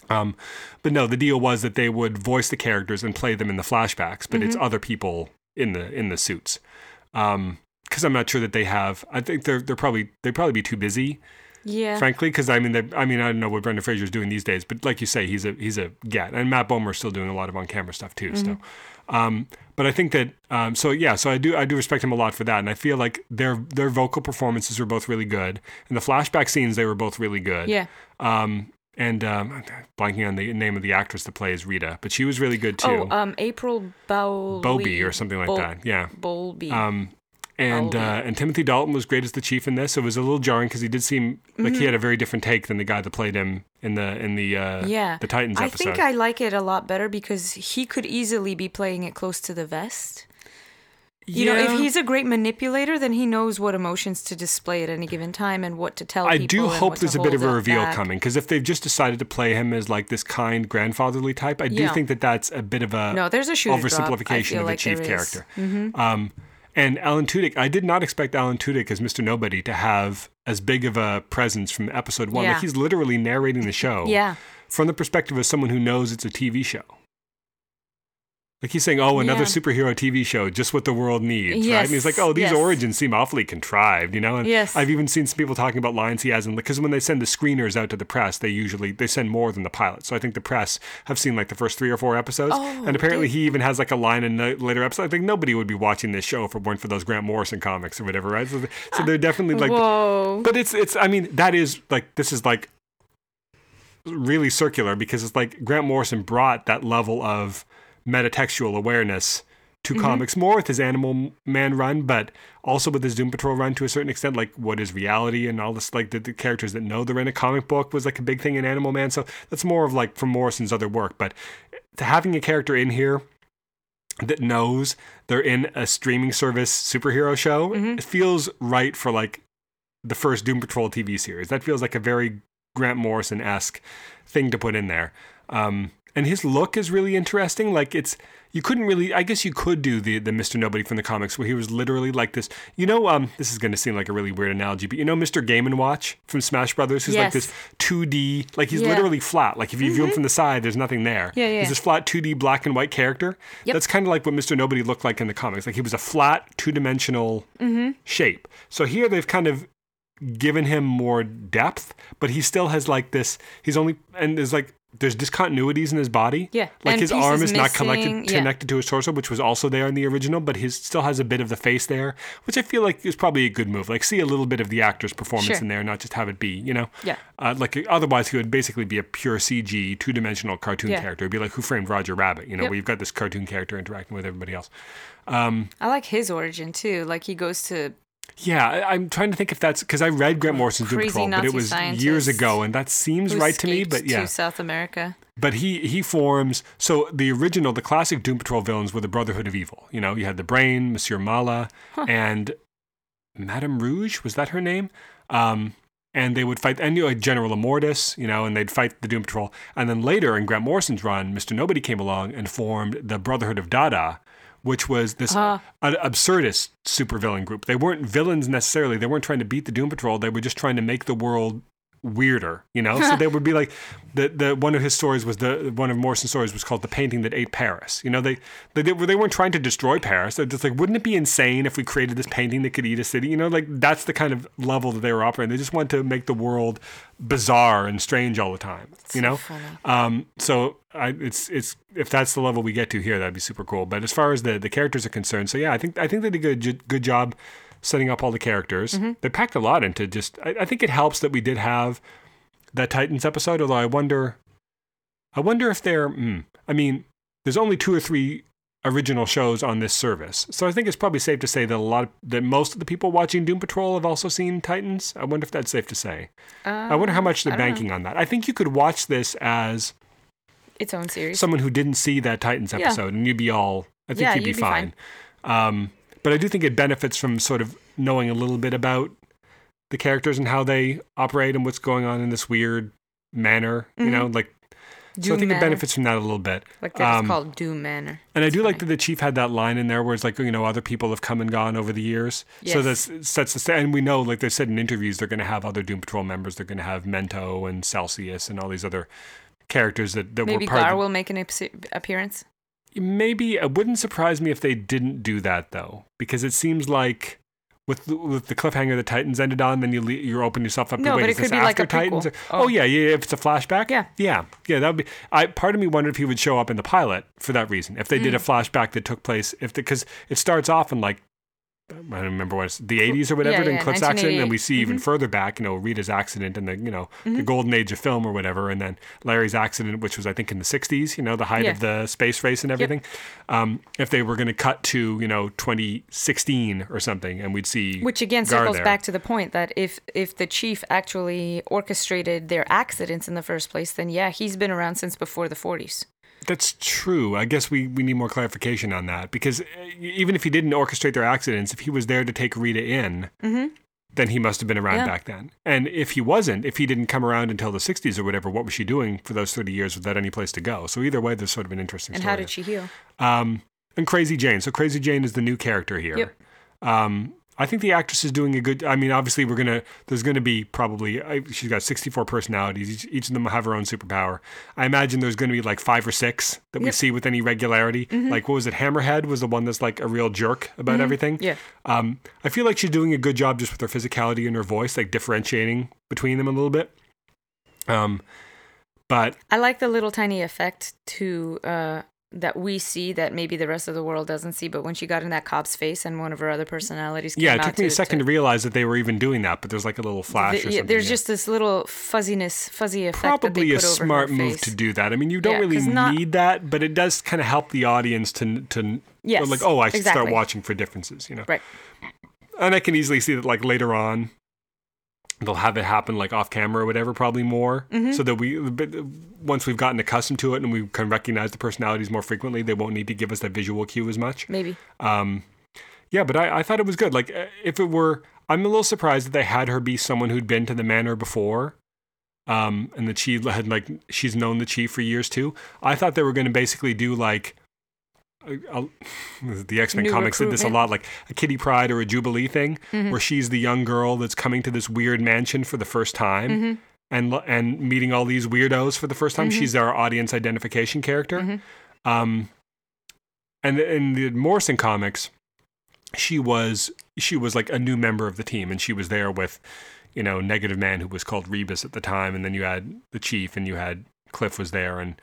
Um, but no, the deal was that they would voice the characters and play them in the flashbacks, but Mm-hmm. it's other people in the in the suits. Um, because I'm not sure that they have. I think they're they're probably they'd probably be too busy, Yeah. frankly. Because I mean, they, I mean, I don't know what Brendan Fraser's doing these days, but like you say, he's a he's a get, and Matt Bomer's still doing a lot of on camera stuff too. So, Mm-hmm. um, but I think that um, so yeah, so I do I do respect him a lot for that, and I feel like their their vocal performances were both really good, and the flashback scenes they were both really good. Yeah. Um, and um, I'm blanking on the name of the actress that plays Rita, but she was really good too. Oh, um, April Bow. Bobby or something like Bol- that. Yeah. Bowlby. Um, and Bowlby. uh, and Timothy Dalton was great as the chief in this. So It was a little jarring because he did seem like Mm-hmm. he had a very different take than the guy that played him in the in the uh, yeah. the Titans episode. I episode. think I like it a lot better because he could easily be playing it close to the vest. You know, if he's a great manipulator, then he knows what emotions to display at any given time and what to tell I do hope there's a bit of a reveal back. coming because if they've just decided to play him as like this kind grandfatherly type, I do Yeah. think that that's a bit of a No, there's a shoe drop. Oversimplification of the like chief character. Mm-hmm. Um, and Alan Tudyk, I did not expect Alan Tudyk as Mr. Nobody to have as big of a presence from episode one. Yeah. Like he's literally narrating the show Yeah. from the perspective of someone who knows it's a TV show. Like he's saying, "Oh, another Yeah. superhero TV show, just what the world needs." right? Yes, And he's like, "Oh, these yes. origins seem awfully contrived," you know. And Yes. I've even seen some people talking about lines he has, in because when they send the screeners out to the press, they usually they send more than the pilot. So I think the press have seen like the first three or four episodes, Oh, and apparently they- he even has like a line in the later episode. I think nobody would be watching this show if it weren't for those Grant Morrison comics or whatever, right? So, so they're definitely like Whoa. but it's it's I mean that is like this is like really circular because it's like Grant Morrison brought that level of metatextual awareness to comics more with his Animal Man run, but also with his Doom Patrol run to a certain extent. Like what is reality and all this like the, the characters that know they're in a comic book was like a big thing in Animal Man. So that's more of like from Morrison's other work. But to having a character in here that knows they're in a streaming service superhero show, it feels right for like the first Doom Patrol TV series. That feels like a very Grant Morrison esque thing to put in there. Um, and his look is really interesting. Like it's you couldn't really I guess you could do the the Mr. Nobody from the comics where he was literally like this. You know, um, this is gonna seem like a really weird analogy, but you know Mr. Game and Watch from Smash Brothers, who's like this 2D, like he's Yeah. literally flat. Like if you view him from the side, there's nothing there. Yeah, yeah. He's this flat 2D black and white character. Yep. That's kind of like what Mr. Nobody looked like in the comics. Like he was a flat, two dimensional shape. So here they've kind of given him more depth, but he still has like this. He's only and there's like there's discontinuities in his body. Yeah, like and his arm is not missing, connected yeah. to his torso, which was also there in the original, but his still has a bit of the face there, which I feel like is probably a good move. Like see a little bit of the actor's performance Sure. in there, not just have it be, you know. Yeah. Uh, like otherwise, he would basically be a pure CG, two-dimensional cartoon Yeah. character. It'd be like Who Framed Roger Rabbit, you know, Yep. where you've got this cartoon character interacting with everybody else. I like his origin too. Like he goes to Yeah, I'm trying to think if that's because I read Grant Morrison's Doom Patrol, but it was years ago, and that seems right to me. But yeah, to South America. but he he forms so the original, the classic Doom Patrol villains were the Brotherhood of Evil. You know, you had the Brain, Monsieur Mallah, and Madame Rouge. Was that her name? Um, and they would fight, and you know, like General Immortus, you know, and they'd fight the Doom Patrol. And then later in Grant Morrison's run, Mister Nobody came along and formed the Brotherhood of Dada, which was this uh-huh. an absurdist supervillain group. They weren't villains necessarily. They weren't trying to beat the Doom Patrol. They were just trying to make the world weirder, you know. so (laughs) they would be like the the one of his stories was the one of Morrison's stories was called the painting that ate Paris. You know, they they they, weren't trying to destroy Paris. They're just like, wouldn't it be insane if we created this painting that could eat a city? You know, like that's the kind of level that they were operating. They just wanted to make the world bizarre and strange all the time. you know. funny. Um, so I, it's it's if that's the level we get to here, that'd be super cool. But as far as the the characters are concerned, so yeah, I think I think they did a good good job setting up all the characters. Mm-hmm. They packed a lot into just. I, I think it helps that we did have that Titans episode. Although I wonder, I wonder if they're. Mm, I mean, there's only two or three original shows on this service, so I think it's probably safe to say that a lot of, that most of the people watching Doom Patrol have also seen Titans. I wonder if that's safe to say. I wonder how much they're don't know. banking on that. I think you could watch this as Its own series. someone who didn't see that Titans Yeah. episode, and you'd be all. I think Yeah, you'd be you'd be fine. Um, but I do think it benefits from sort of knowing a little bit about the characters and how they operate and what's going on in this weird manner. You know, like so. I Doom think it benefits from that a little bit. Like they're Um, called Doom Manor. And I do like that the chief had that line in there where it's like, you know, other people have come and gone over the years. So Yes. that sets the and we know, like they said in interviews, they're going to have other Doom Patrol members. They're going to have Mento and Celsius and all these other characters that, that Maybe were part Gar of the, will make an appearance. Maybe it wouldn't surprise me if they didn't do that though, because it seems like with the, with the cliffhanger the Titans ended on, then you le- you open yourself up. No, to wait, but it could be like a Titans? prequel. Oh. Oh. yeah, yeah. If it's a flashback, Yeah. yeah, yeah. That would be. I part of me wondered if he would show up in the pilot for that reason. If they did a Mm. flashback that took place, if because it starts off in like. I don't remember what it's the 80s or whatever, Yeah, yeah, Cliff's accident, and we see even Mhm. further back, you know, Rita's accident and the you know Mm-hmm. the golden age of film or whatever, and then Larry's accident, which was I think in the 60s, you know, the height Yeah. of the space race and everything. Um, if they were going to cut to you know 2016 or something, and we'd see Which again Gar circles there. back to the point that if if the chief actually orchestrated their accidents in the first place, then yeah, he's been around since before the 40s. That's true. I guess we, we need more clarification on that because uh, even if he didn't orchestrate their accidents, if he was there to take Rita in, then he must have been around Mm-hmm. Yeah. back then. And if he wasn't, if he didn't come around until the 60s or whatever, what was she doing for those 30 years without any place to go? So either way, there's sort of an interesting story. And story. how did she heal? Um, and Crazy Jane. So Crazy Jane is the new character here. Yep. Um, I think the actress is doing a good. I mean, obviously, we're gonna. There's gonna be probably. I, she's got 64 personalities. Each, each of them have her own superpower. I imagine there's gonna be like five or six that we see with any regularity. Like what was it? Hammerhead was the one that's like a real jerk about everything. Yeah. Um, I feel like she's doing a good job just with her physicality and her voice, like differentiating between them a little bit. Um, but I like the little tiny effect to uh, that we see that maybe the rest of the world doesn't see. But when she got in that cop's face and one of her other personalities, came yeah, it took me a second to, realize that they were even doing that. But there's like a little flash. the- or yeah, something, there's yeah. just this little fuzziness, fuzzy effect that they probably a smart move to do that. I mean, you don't Yeah, really not- need that, but it does kind of help the audience to to Yes, like, oh, I should start watching for differences, you know. Right. And I can easily see that like later on, they'll have it happen like off camera or whatever, probably more, Mm-hmm. so that we once we've gotten accustomed to it and we can recognize the personalities more frequently, they won't need to give us that visual cue as much. Maybe. Um, yeah, but I, I thought it was good. Like, uh, if it were, I'm a little surprised that they had her be someone who'd been to the manor before, um, and that she had like she's known the chief for years too. I thought they were going to basically do like. (laughs) the X Men comics did this a lot, like a Kitty Pryde or a Jubilee thing, mm-hmm. where she's the young girl that's coming to this weird mansion for the first time, mm-hmm. and lo- and meeting all these weirdos for the first time. Mm-hmm. She's our audience identification character. Um, and in the Morrison comics, she was she was like a new member of the team, and she was there with, you know, Negative Man, who was called Rebis at the time, and then you had the Chief, and you had Cliff was there and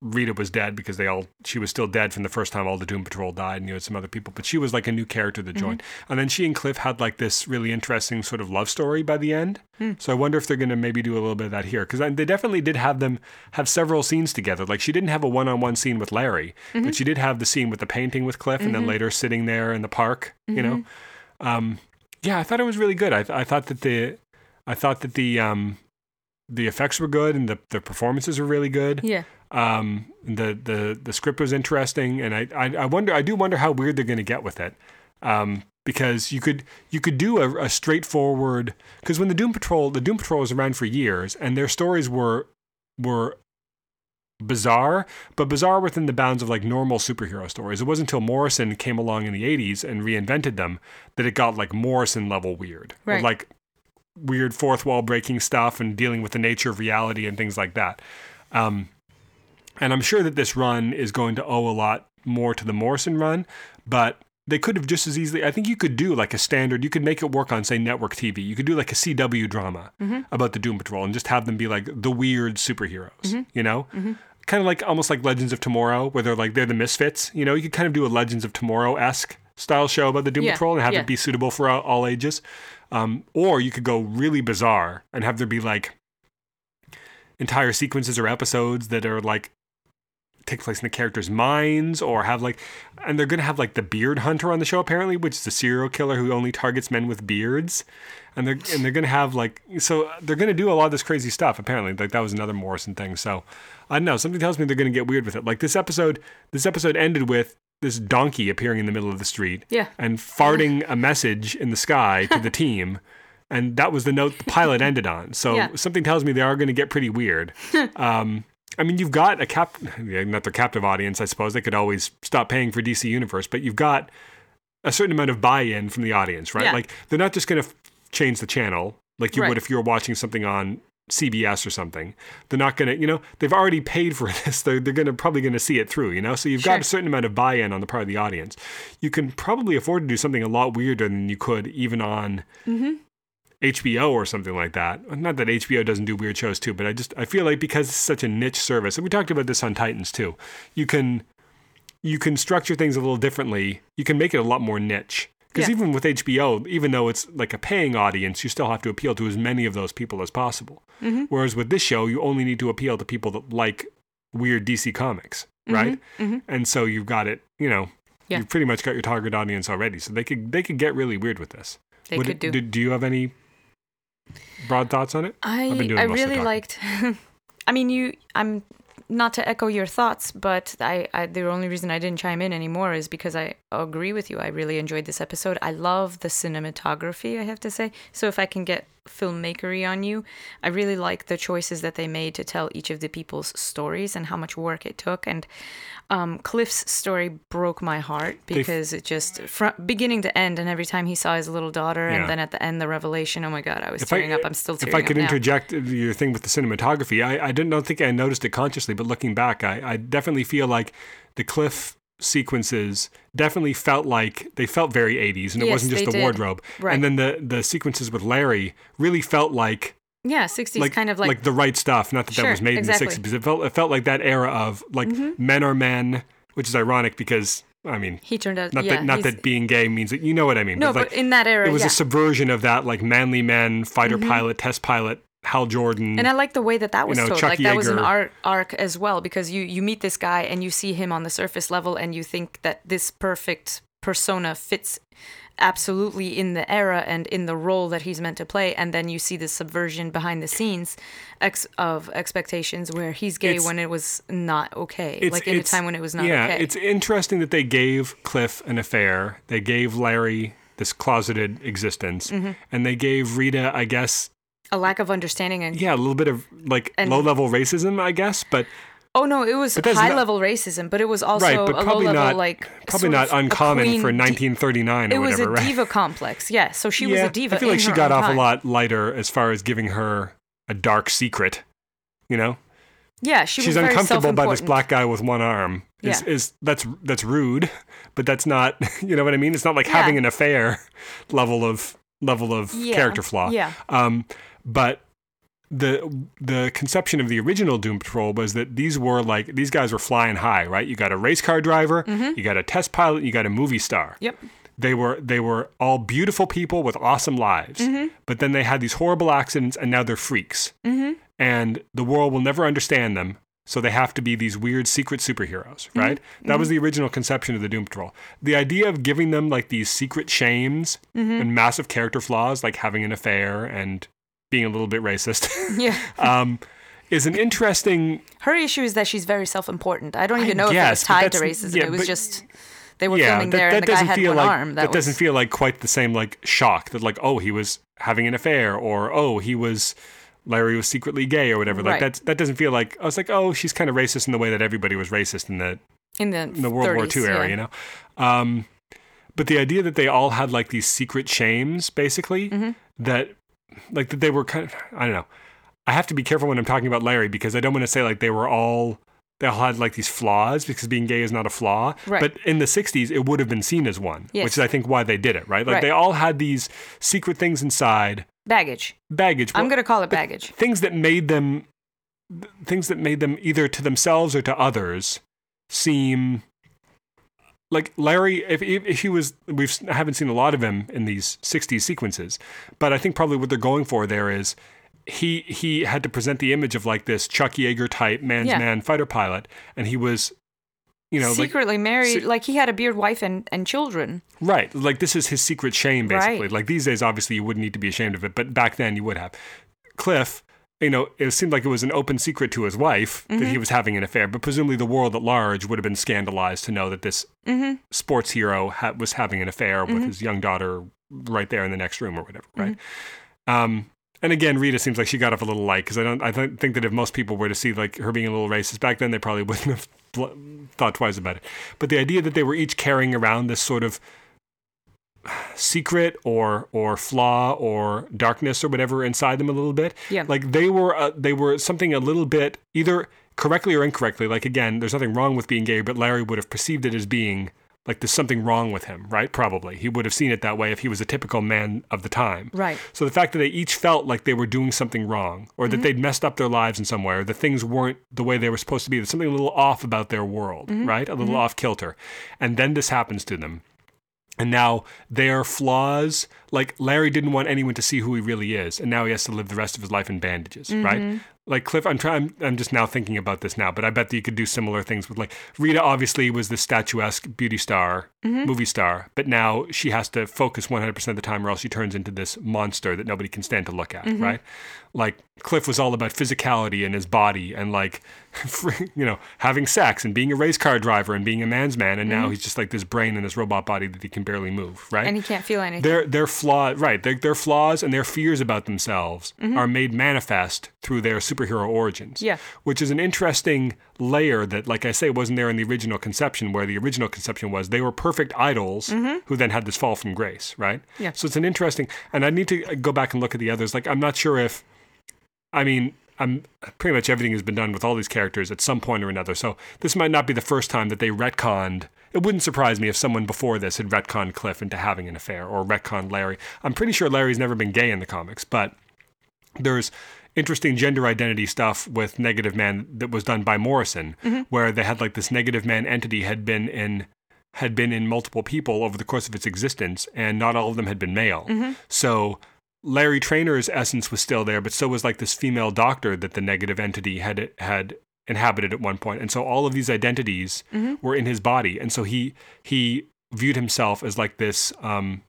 Rita was dead because they all she was still dead from the first time all the Doom Patrol died and you had some other people, but she was like a new character that mm-hmm. joined. And then she and Cliff had like this really interesting sort of love story by the end. Hmm. So I wonder if they're going to maybe do a little bit of that here because they definitely did have them have several scenes together. Like she didn't have a one-on-one scene with Larry, but mm-hmm. she did have the scene with the painting with Cliff, and then mm-hmm. later sitting there in the park. You know, um, yeah, I thought it was really good. I, I thought that the I thought that the um, the effects were good and the, the performances were really good. Yeah. Um, the the the script was interesting, and I I, I wonder I do wonder how weird they're going to get with it, um, because you could you could do a, a straightforward because when the Doom Patrol the Doom Patrol was around for years and their stories were were bizarre, but bizarre within the bounds of like normal superhero stories. It wasn't until Morrison came along in the 80s and reinvented them that it got like Morrison level weird. Right. like weird fourth wall breaking stuff and dealing with the nature of reality and things like that. Um, and I'm sure that this run is going to owe a lot more to the Morrison run, but they could have just as easily. I think you could do like a standard. You could make it work on, say, network TV. You could do like a CW drama mm-hmm. about the Doom Patrol and just have them be like the weird superheroes. Mm-hmm. You know, mm-hmm. kind of like almost like Legends of Tomorrow, where they're like they're the misfits. You know, you could kind of do a Legends of Tomorrow esque style show about the Doom Yeah, Patrol and have yeah. it be suitable for all, all ages. Um, or you could go really bizarre and have there be like entire sequences or episodes that are like take place in the characters' minds or have like and they're gonna have like the beard hunter on the show apparently, which is a serial killer who only targets men with beards. And they're and they're gonna have like so they're gonna do a lot of this crazy stuff, apparently. Like that was another Morrison thing. So I don't know, something tells me they're gonna get weird with it. Like this episode this episode ended with this donkey appearing in the middle of the street Yeah. and farting a message in the sky to the (laughs) team. And that was the note the pilot ended on. So Yeah. something tells me they are going to get pretty weird. (laughs) um, I mean, you've got a cap, not the captive audience, I suppose. They could always stop paying for DC Universe, but you've got a certain amount of buy-in from the audience, right? Yeah. Like they're not just going to f- change the channel like you Right. would if you were watching something on CBS or something. They're not going to, you know, they've already paid for (laughs) this. They're, they're going to probably going to see it through, you know? So you've got a certain amount of buy-in on the part of the audience. You can probably afford to do something a lot weirder than you could even on mm-hmm. HBO or something like that. Not that HBO doesn't do weird shows too, but I just I feel like because it's such a niche service, and we talked about this on Titans too, you can you can structure things a little differently. You can make it a lot more niche. Because Yeah. even with HBO, even though it's like a paying audience, you still have to appeal to as many of those people as possible. Mm-hmm. Whereas with this show, you only need to appeal to people that like weird DC comics, right? And so you've got it, you know, Mm-hmm. Yeah. you've pretty much got your target audience already. So they could they could get really weird with this. They Would could it- do. do you have any broad thoughts on it? I I've been doing I most of the really liked. (laughs) I mean, you. I'm not to echo your thoughts, but I, I the only reason I didn't chime in anymore is because I agree with you. I really enjoyed this episode. I love the cinematography. I have to say. So if I can get filmmakery on you, I really like the choices that they made to tell each of the people's stories and how much work it took. And um, Cliff's story broke my heart They because it just from beginning to end, and every time he saw his little daughter, Yeah. and then at the end the revelation. Oh my God, I was If I- tearing up. I'm still tearing up. If I could up now. interject your thing with the cinematography, I, I didn't don't think I noticed it consciously, but looking back, I, I definitely feel like the cliff sequences definitely felt like they felt very 80s and it wasn't just the did. wardrobe. Right. And then the the sequences with Larry really felt like Yeah, 60s like kind of like, like the right stuff. Not that that was made exactly. in the 60s, but it felt it felt like that era of like mm-hmm. men are men, which is ironic because I mean he turned out not yeah, that not that being gay means that you know what I mean. No, like, but in that era, it was yeah. a subversion of that like manly men, fighter mm-hmm. pilot, test pilot, Hal Jordan. and I like the way that that was know, told. Chuck like that was an Yeager. art arc as well because you you meet this guy and you see him on the surface level and you think that this perfect persona fits absolutely in the era and in the role that he's meant to play and then you see the subversion behind the scenes ex- of expectations where he's gay It's- when it was not okay like in a time when it was not yeah, okay it's interesting that they gave Cliff an affair. They gave Larry this closeted existence, Mm-hmm. and they gave Rita, I guess, a lack of understanding and yeah, a little bit of like And- low level racism, I guess, but Oh no, it was high not- level racism, but it was also right, but a low probably level not like probably not uncommon queen for 1939 or It was whatever, a right? diva complex, yeah. So she was a diva. I feel like she got off time. a lot lighter as far as giving her a dark secret. You know, Yeah, she she's uncomfortable by this black guy with one arm. Is, Yeah. is that's that's rude, but that's not. (laughs) You know what I mean? It's not like Yeah. having an affair level of level of Yeah, character flaw. yeah. Um, but the the conception of the original Doom Patrol was that these were like these guys were flying high, right? You got a race car driver, mm-hmm. you got a test pilot, you got a movie star. Yep. They were they were all beautiful people with awesome lives, mm-hmm. but then they had these horrible accidents, and now they're freaks, mm-hmm. and the world will never understand them. So they have to be these weird secret superheroes, right? That was the original conception of the Doom Patrol. The idea of giving them like these secret shames and massive character flaws, like having an affair and being a little bit racist, (laughs) Yeah. um, is an interesting. Her issue is that she's very self-important. I don't even know if it was tied to racism. yeah, it was but- just they were yeah, filming that, there, that and the guy had feel one like arm. that, That, was, doesn't feel like quite the same like shock that like oh he was having an affair or oh he was Larry was secretly gay or whatever. Like Right. that that doesn't feel like I was like oh she's kind of racist in the way that everybody was racist in the in the, in the World War 30s, II era, yeah. you know. Um, but the idea that they all had like these secret shames, basically, Mm-hmm. that like they were kind of I don't know. I have to be careful when I'm talking about Larry because I don't want to say like they were all they all had like these flaws because being gay is not a flaw. Right. But in the 60s, it would have been seen as one, Yes. which is I think why they did it, right? Like Right. they all had these secret things inside, Baggage. baggage. I'm gonna call it baggage. things that made them things that made them either to themselves or to others seem like Larry if, if he was we've I haven't seen a lot of him in these 60s sequences but I think probably what they're going for there is he he had to present the image of like this Chuck Yeager type man's Yeah. man fighter pilot and he was you know like Secretly married, se- like he had a beard wife and, and children. Right. Like this is his secret shame, basically. Right. Like these days, obviously, you wouldn't need to be ashamed of it, but back then you would have. Cliff, you know, it seemed like it was an open secret to his wife that Mm-hmm. he was having an affair, but presumably the world at large would have been scandalized to know that this Mm-hmm. sports hero ha- was having an affair with his young daughter right there in the next room or whatever, right? Mm-hmm. Um, and again, Rita seems like she got off a little light because I don't. I don't think that if most people were to see like her being a little racist back then, they probably (laughs) wouldn't have thought twice about it. But the idea that they were each carrying around this sort of secret or or flaw or darkness or whatever inside them a little bit. Yeah. Like they were uh, they were something a little bit either correctly or incorrectly. Like again, there's nothing wrong with being gay, but Larry would have perceived it as being like there's something wrong with him, right? Probably he would have seen it that way if he was a typical man of the time. Right. So the fact that they each felt like they were doing something wrong, or that mm-hmm. they'd messed up their lives in some way, or that things weren't the way they were supposed to be, there's something a little off about their world, mm-hmm. right? A little mm-hmm. off kilter. And then this happens to them. And now their flaws, like Larry didn't want anyone to see who he really is, and now he has to live the rest of his life in bandages, mm-hmm. right? Like Cliff, I'm trying. I'm just now thinking about this now, but I bet that you could do similar things with like Rita. Obviously, was the statuesque beauty star, mm-hmm. movie star, but now she has to focus 100% of the time, or else she turns into this monster that nobody can stand to look at, mm-hmm. right? Like Cliff was all about physicality and his body, and like, (laughs) you know, having sex and being a race car driver and being a man's man, and now mm-hmm. he's just like this brain in this robot body that he can barely move, right? And he can't feel anything. their their flaw right their, their flaws and their fears about themselves mm-hmm. are made manifest through their superhero origins Yeah. which is an interesting layer that like i say wasn't there in the original conception where the original conception was they were perfect idols mm-hmm. who then had this fall from grace right Yeah. so it's an interesting and i need to go back and look at the others like i'm not sure if i mean I'm pretty much everything has been done with all these characters at some point or another. So this might not be the first time that they retconned. It wouldn't surprise me if someone before this had retconned Cliff into having an affair or retconned Larry. I'm pretty sure Larry's never been gay in the comics, but there's interesting gender identity stuff with Negative Man that was done by Morrison, mm-hmm. where they had like this Negative Man entity had been in had been in multiple people over the course of its existence, and not all of them had been male. Mm-hmm. So Larry Trainor's essence was still there, but so was like this female doctor that the negative entity had had inhabited at one point, and so all of these identities mm-hmm. were in his body, and so he he viewed himself as like this um,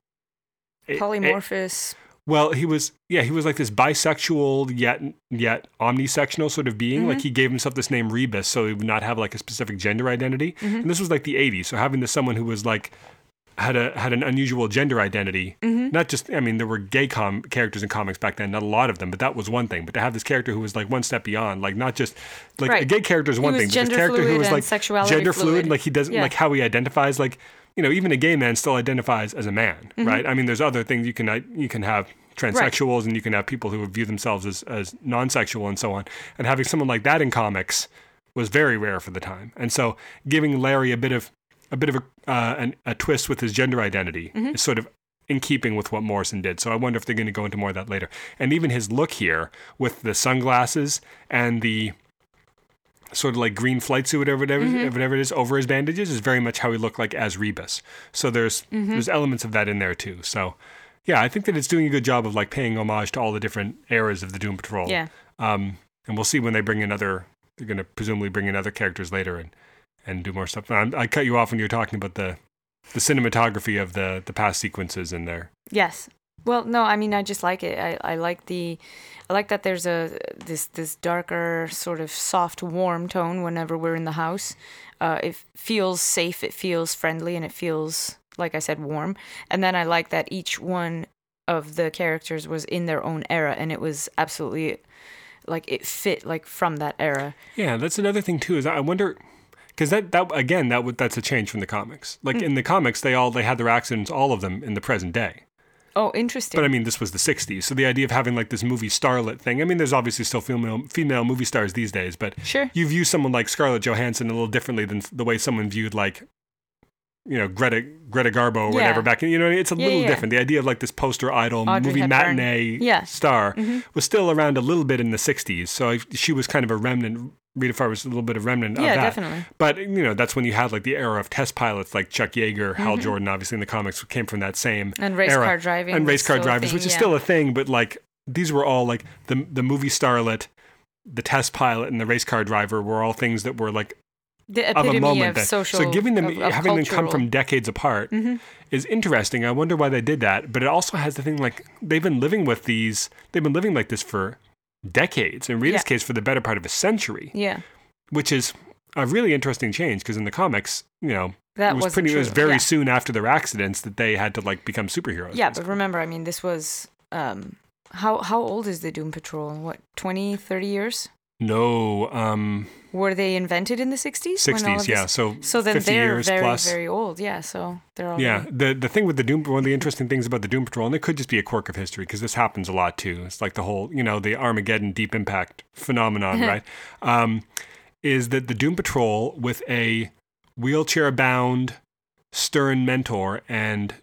a- a- Polymorphous. well, he was yeah, he was like this bisexual yet yet omnisectional sort of being. Like mm-hmm. he gave himself this name Rebis, so he would not have like a specific gender identity. Mm-hmm. And this was like the '80s, so having this someone who was like had a had an unusual gender identity. Not just I mean there were gay com- characters in comics back then, not a lot of them, but that was one thing. But to have this character who was like one step beyond, like not just like a gay character is one thing, but this character who was like sexuality gender fluid. like he doesn't Yeah. like how he identifies like you know even a gay man still identifies as a man, Mm-hmm. right? I mean there's other things you can uh, you can have transsexuals and you can have people who view themselves as, as non-sexual and so on and having someone like that in comics was very rare for the time and so giving larry a bit of a bit of a, uh, an, a twist with his gender identity Mm-hmm. is sort of in keeping with what Morrison did. So I wonder if they're going to go into more of that later. And even his look here with the sunglasses and the sort of like green flight suit or whatever, whatever it is over his bandages is very much how he looked like as Rebis. So there's there's elements of that in there too. So yeah, I think that it's doing a good job of like paying homage to all the different eras of the Doom Patrol. Yeah. Um, and we'll see when they bring another. They're going to presumably bring in other characters later and and do more stuff. I, I cut you off when you were talking about the the cinematography of the the past sequences in there. Yes. Well, no, I mean I just like it. I, I like the I like that there's a this this darker sort of soft warm tone whenever we're in the house. Uh, it feels safe, it feels friendly, and it feels like I said warm. And then I like that each one of the characters was in their own era, and it was absolutely like it fit like from that era. Yeah, that's another thing too. Is I wonder because that that again that would that's a change from the comics. Like in the comics, they all they had their accidents, all of them in the present day. Oh, interesting. But I mean, this was the '60s, so the idea of having like this movie starlet thing. I mean, there's obviously still female female movie stars these days, but Sure. you view someone like Scarlett Johansson a little differently than the way someone viewed like. You know Greta Greta Garbo or whatever back in you know it's a Yeah, little yeah. different. The idea of like this poster idol Audrey movie Hepburn. matinee Yeah. Mm-hmm. star was still around a little bit in the '60s. So I, she was kind of a remnant. Rita Farr was a little bit of remnant of Yeah, that. definitely. But you know that's when you had like the era of test pilots like Chuck Yeager, Hal Mm-hmm. Jordan, obviously in the comics came from that same And race era. car driving and race car drivers, thing, which is yeah. still a thing. But like these were all like the the movie starlet, the test pilot, and the race car driver were all things that were like The of a moment. of that- social. so giving them of, of having them come from decades apart Mm-hmm. is interesting. I wonder why they did that. But it also has the thing like they've been living with these. They've been living like this for decades. In Rita's Yeah. case, for the better part of a century, Yeah, which is a really interesting change because in the comics, you know, that it was pretty. It was very Yeah. soon after their accidents that they had to like become superheroes. Yeah, but remember, I mean, this was um, how how old is the Doom Patrol? What 20, 30 years? No, um, Were they invented in the sixties? sixties, yeah. So So then 50 they're very plus. very old. Yeah, so they're all Yeah, the the thing with the Doom, one of the interesting things about the Doom Patrol, and it could just be a quirk of history because this happens a lot too. It's like the whole, you know, the Armageddon Deep Impact phenomenon, (laughs) right? Um, is that the Doom Patrol with a wheelchair bound stern mentor and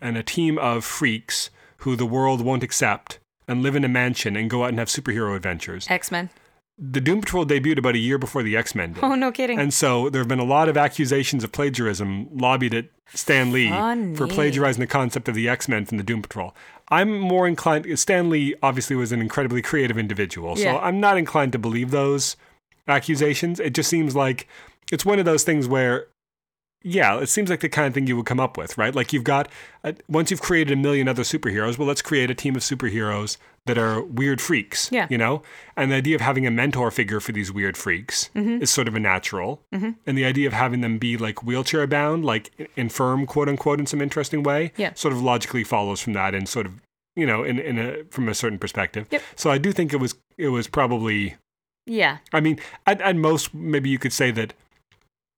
and a team of freaks who the world won't accept and live in a mansion and go out and have superhero adventures. X Men. The Doom Patrol debuted about a year before the X Men did. Oh no, kidding. And so there have been a lot of accusations of plagiarism lobbied at Stan Lee for plagiarizing the concept of the X Men from the Doom Patrol. I'm more inclined. Stan Lee obviously was an incredibly creative individual, so Yeah. I'm not inclined to believe those accusations. It just seems like it's one of those things where, yeah, it seems like the kind of thing you would come up with, right? Like you've got a, once you've created a million other superheroes, well, let's create a team of superheroes that are weird freaks. Yeah. you know, and the idea of having a mentor figure for these weird freaks Mm-hmm. is sort of a natural, and the idea of having them be like wheelchair bound, like infirm, quote unquote, in some interesting way, Yeah. sort of logically follows from that, and sort of you know, in in a from a certain perspective. Yep. So I do think it was it was probably. yeah, I mean, at, at most, maybe you could say that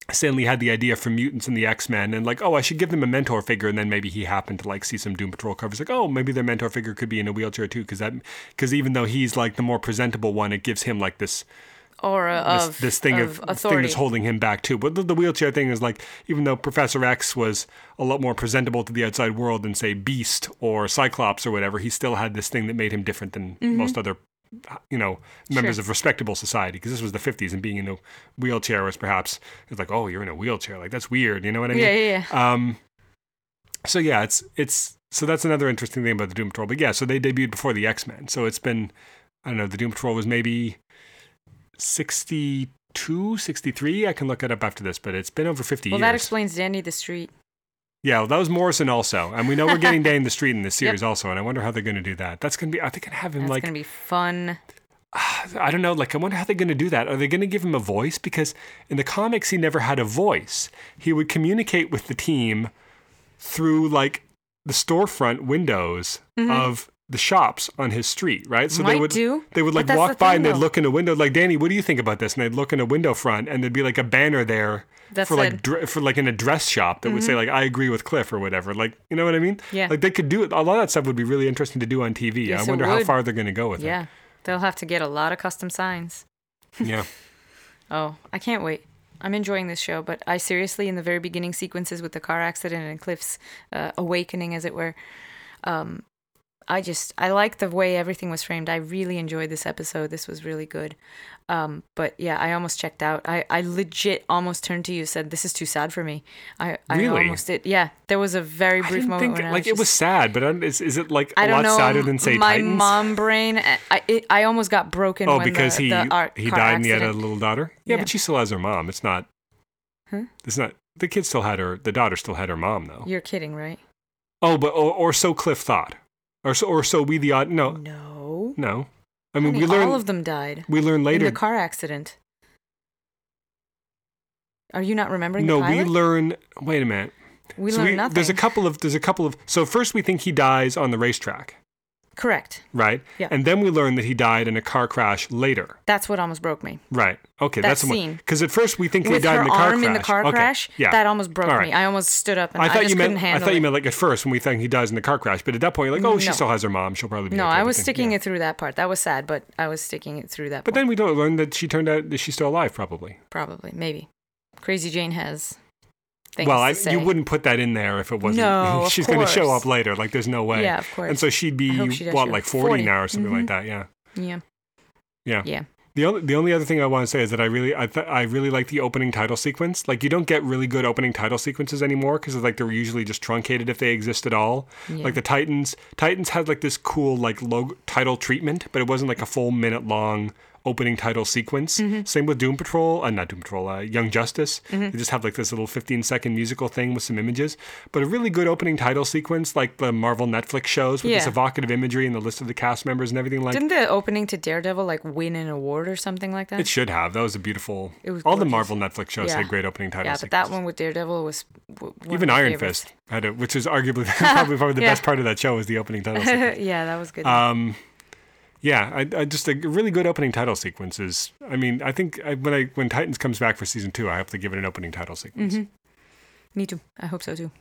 Stan Lee had the idea for mutants and the X Men, and like, oh, I should give them a mentor figure, and then maybe he happened to like see some Doom Patrol covers, like, oh, maybe their mentor figure could be in a wheelchair too, because that, because even though he's like the more presentable one, it gives him like this aura this, of this thing of, of thing that's holding him back too. But the, the wheelchair thing is like, even though Professor X was a lot more presentable to the outside world than say Beast or Cyclops or whatever, he still had this thing that made him different than mm-hmm. most other, you know, members Sure. of respectable society. Because this was the '50s, and being in a wheelchair was perhaps it's like, oh, you're in a wheelchair, like that's weird. You know what I mean? yeah, yeah, yeah. Um, so yeah, it's it's so that's another interesting thing about the Doom Patrol. But yeah, so they debuted before the X Men, so it's been I don't know. The Doom Patrol was maybe 62, 63. I can look it up after this, but it's been over 50 well, years. Well, that explains Danny the Street. Yeah, well, that was Morrison also, and we know we're getting Danny the (laughs) Street in this series also, and I wonder how they're going to do that. That's going to be. Are they going to have him like That's like? gonna be fun. (sighs) I don't know. Like, I wonder how they're going to do that. Are they going to give him a voice? Because in the comics, he never had a voice. He would communicate with the team through like the storefront windows mm-hmm. of the shops on his street, right? So they Mm-hmm. Would do, they would like walk by and they'd though. look in a window like Danny, what do you think about this? And they'd look in a window front and there'd be like a banner there That for like dr- for like in a dress shop that would say like I agree with Cliff or whatever. Like you know what I mean? Mm-hmm. Yeah. Like they could do it. A lot of that stuff would be really interesting to do on TV. Yes, I wonder how far they're going to go with it. Yeah, they'll have to get a lot of custom signs. Yeah. (laughs) Oh, I can't wait. I'm enjoying this show, but I seriously, in the very beginning sequences with the car accident and Cliff's uh, awakening, as it were, um, I just I like the way everything was framed. I really enjoyed this episode. This was really good. Um, but yeah, I almost checked out. I, I legit almost turned to you, said this is too sad for me. I, I Really? almost did. Yeah, there was a very I brief moment think I like it was sad, but is, is it like a I lot know. sadder than say my Titans? mom brain. I I, it, I almost got broken. oh, when because the, he the ar- he died and he had a little daughter. Yeah, Yeah. but she still has her mom. It's not. Huh? It's not. The kid still had her. The daughter still had her mom though. You're kidding, right? Oh, but or, or so Cliff thought, or so or so we the odd. No, No. no. I mean, Honey, we learn all of them died we learn in later. the car accident. Are you not remembering? no, we learn. Wait a minute. we So learned we- nothing. There's a couple of there's a couple of so first we think he dies on the racetrack, Correct. right? Yeah. And then we learn that he died in a car crash later. That's what almost broke me. Right. Okay, That that's scene. Because at first we think he died in the car arm crash. in the car Okay, crash, Yeah. that almost broke right. me. I almost stood up and I I, thought just you meant couldn't I handle thought you meant like at first when we think he dies in the car crash, but at that point you're like, oh, she still has her mom. She'll probably be no, okay. I was sticking yeah. it through that part. That was sad, but I was sticking it through that. Part. But point. then we don't learn that she turned out that she's still alive, probably. probably, maybe, Crazy Jane has things well, I, you wouldn't put that in there if it wasn't. No, (laughs) she's going to show up later. Like, there's no way. Yeah, of course. And so she'd be she what, like 40, 40. now or something like Mhm. that. Yeah. yeah, Yeah. yeah. The only the only other thing I want to say is that I really I th- I really like the opening title sequence. Like you don't get really good opening title sequences anymore because like they're usually just truncated if they exist at all. Yeah. Like the Titans Titans had like this cool like logo title treatment, but it wasn't like a full minute long opening title sequence. Mm-hmm. Same with Doom Patrol, uh, not Doom Patrol, uh, Young Justice. They just have like this little 15 second musical thing with some images, but a really good opening title sequence like the Marvel Netflix shows with this evocative imagery and the list of the cast members and everything like Didn't the opening to Daredevil like win an award or something like that? It should have. That was a beautiful. It was all the. Marvel Netflix shows Yeah. had great opening titles. yeah, but that one with Daredevil was even Iron. Fist had it, which is arguably (laughs) probably probably the Yeah. best part of that show was the opening title. (laughs) sequence. yeah, that was good. um, yeah, I, I just a really good opening title sequence is. I mean, I think I, when I when Titans comes back for season two, I have to give it an opening title sequence. Mhm. Me too. I hope so too.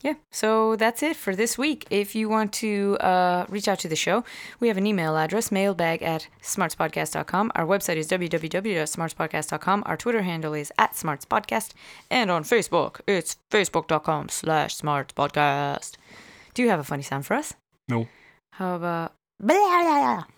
Yeah, so that's it for this week. If you want to uh, reach out to the show, we have an email address, mailbag at smartspodcast.com. Our website is www.smartspodcast.com. Our Twitter handle is at smartspodcast. And on Facebook, it's facebook.com slash smartspodcast. Do you have a funny sound for us? No. How about... Beli, ayo!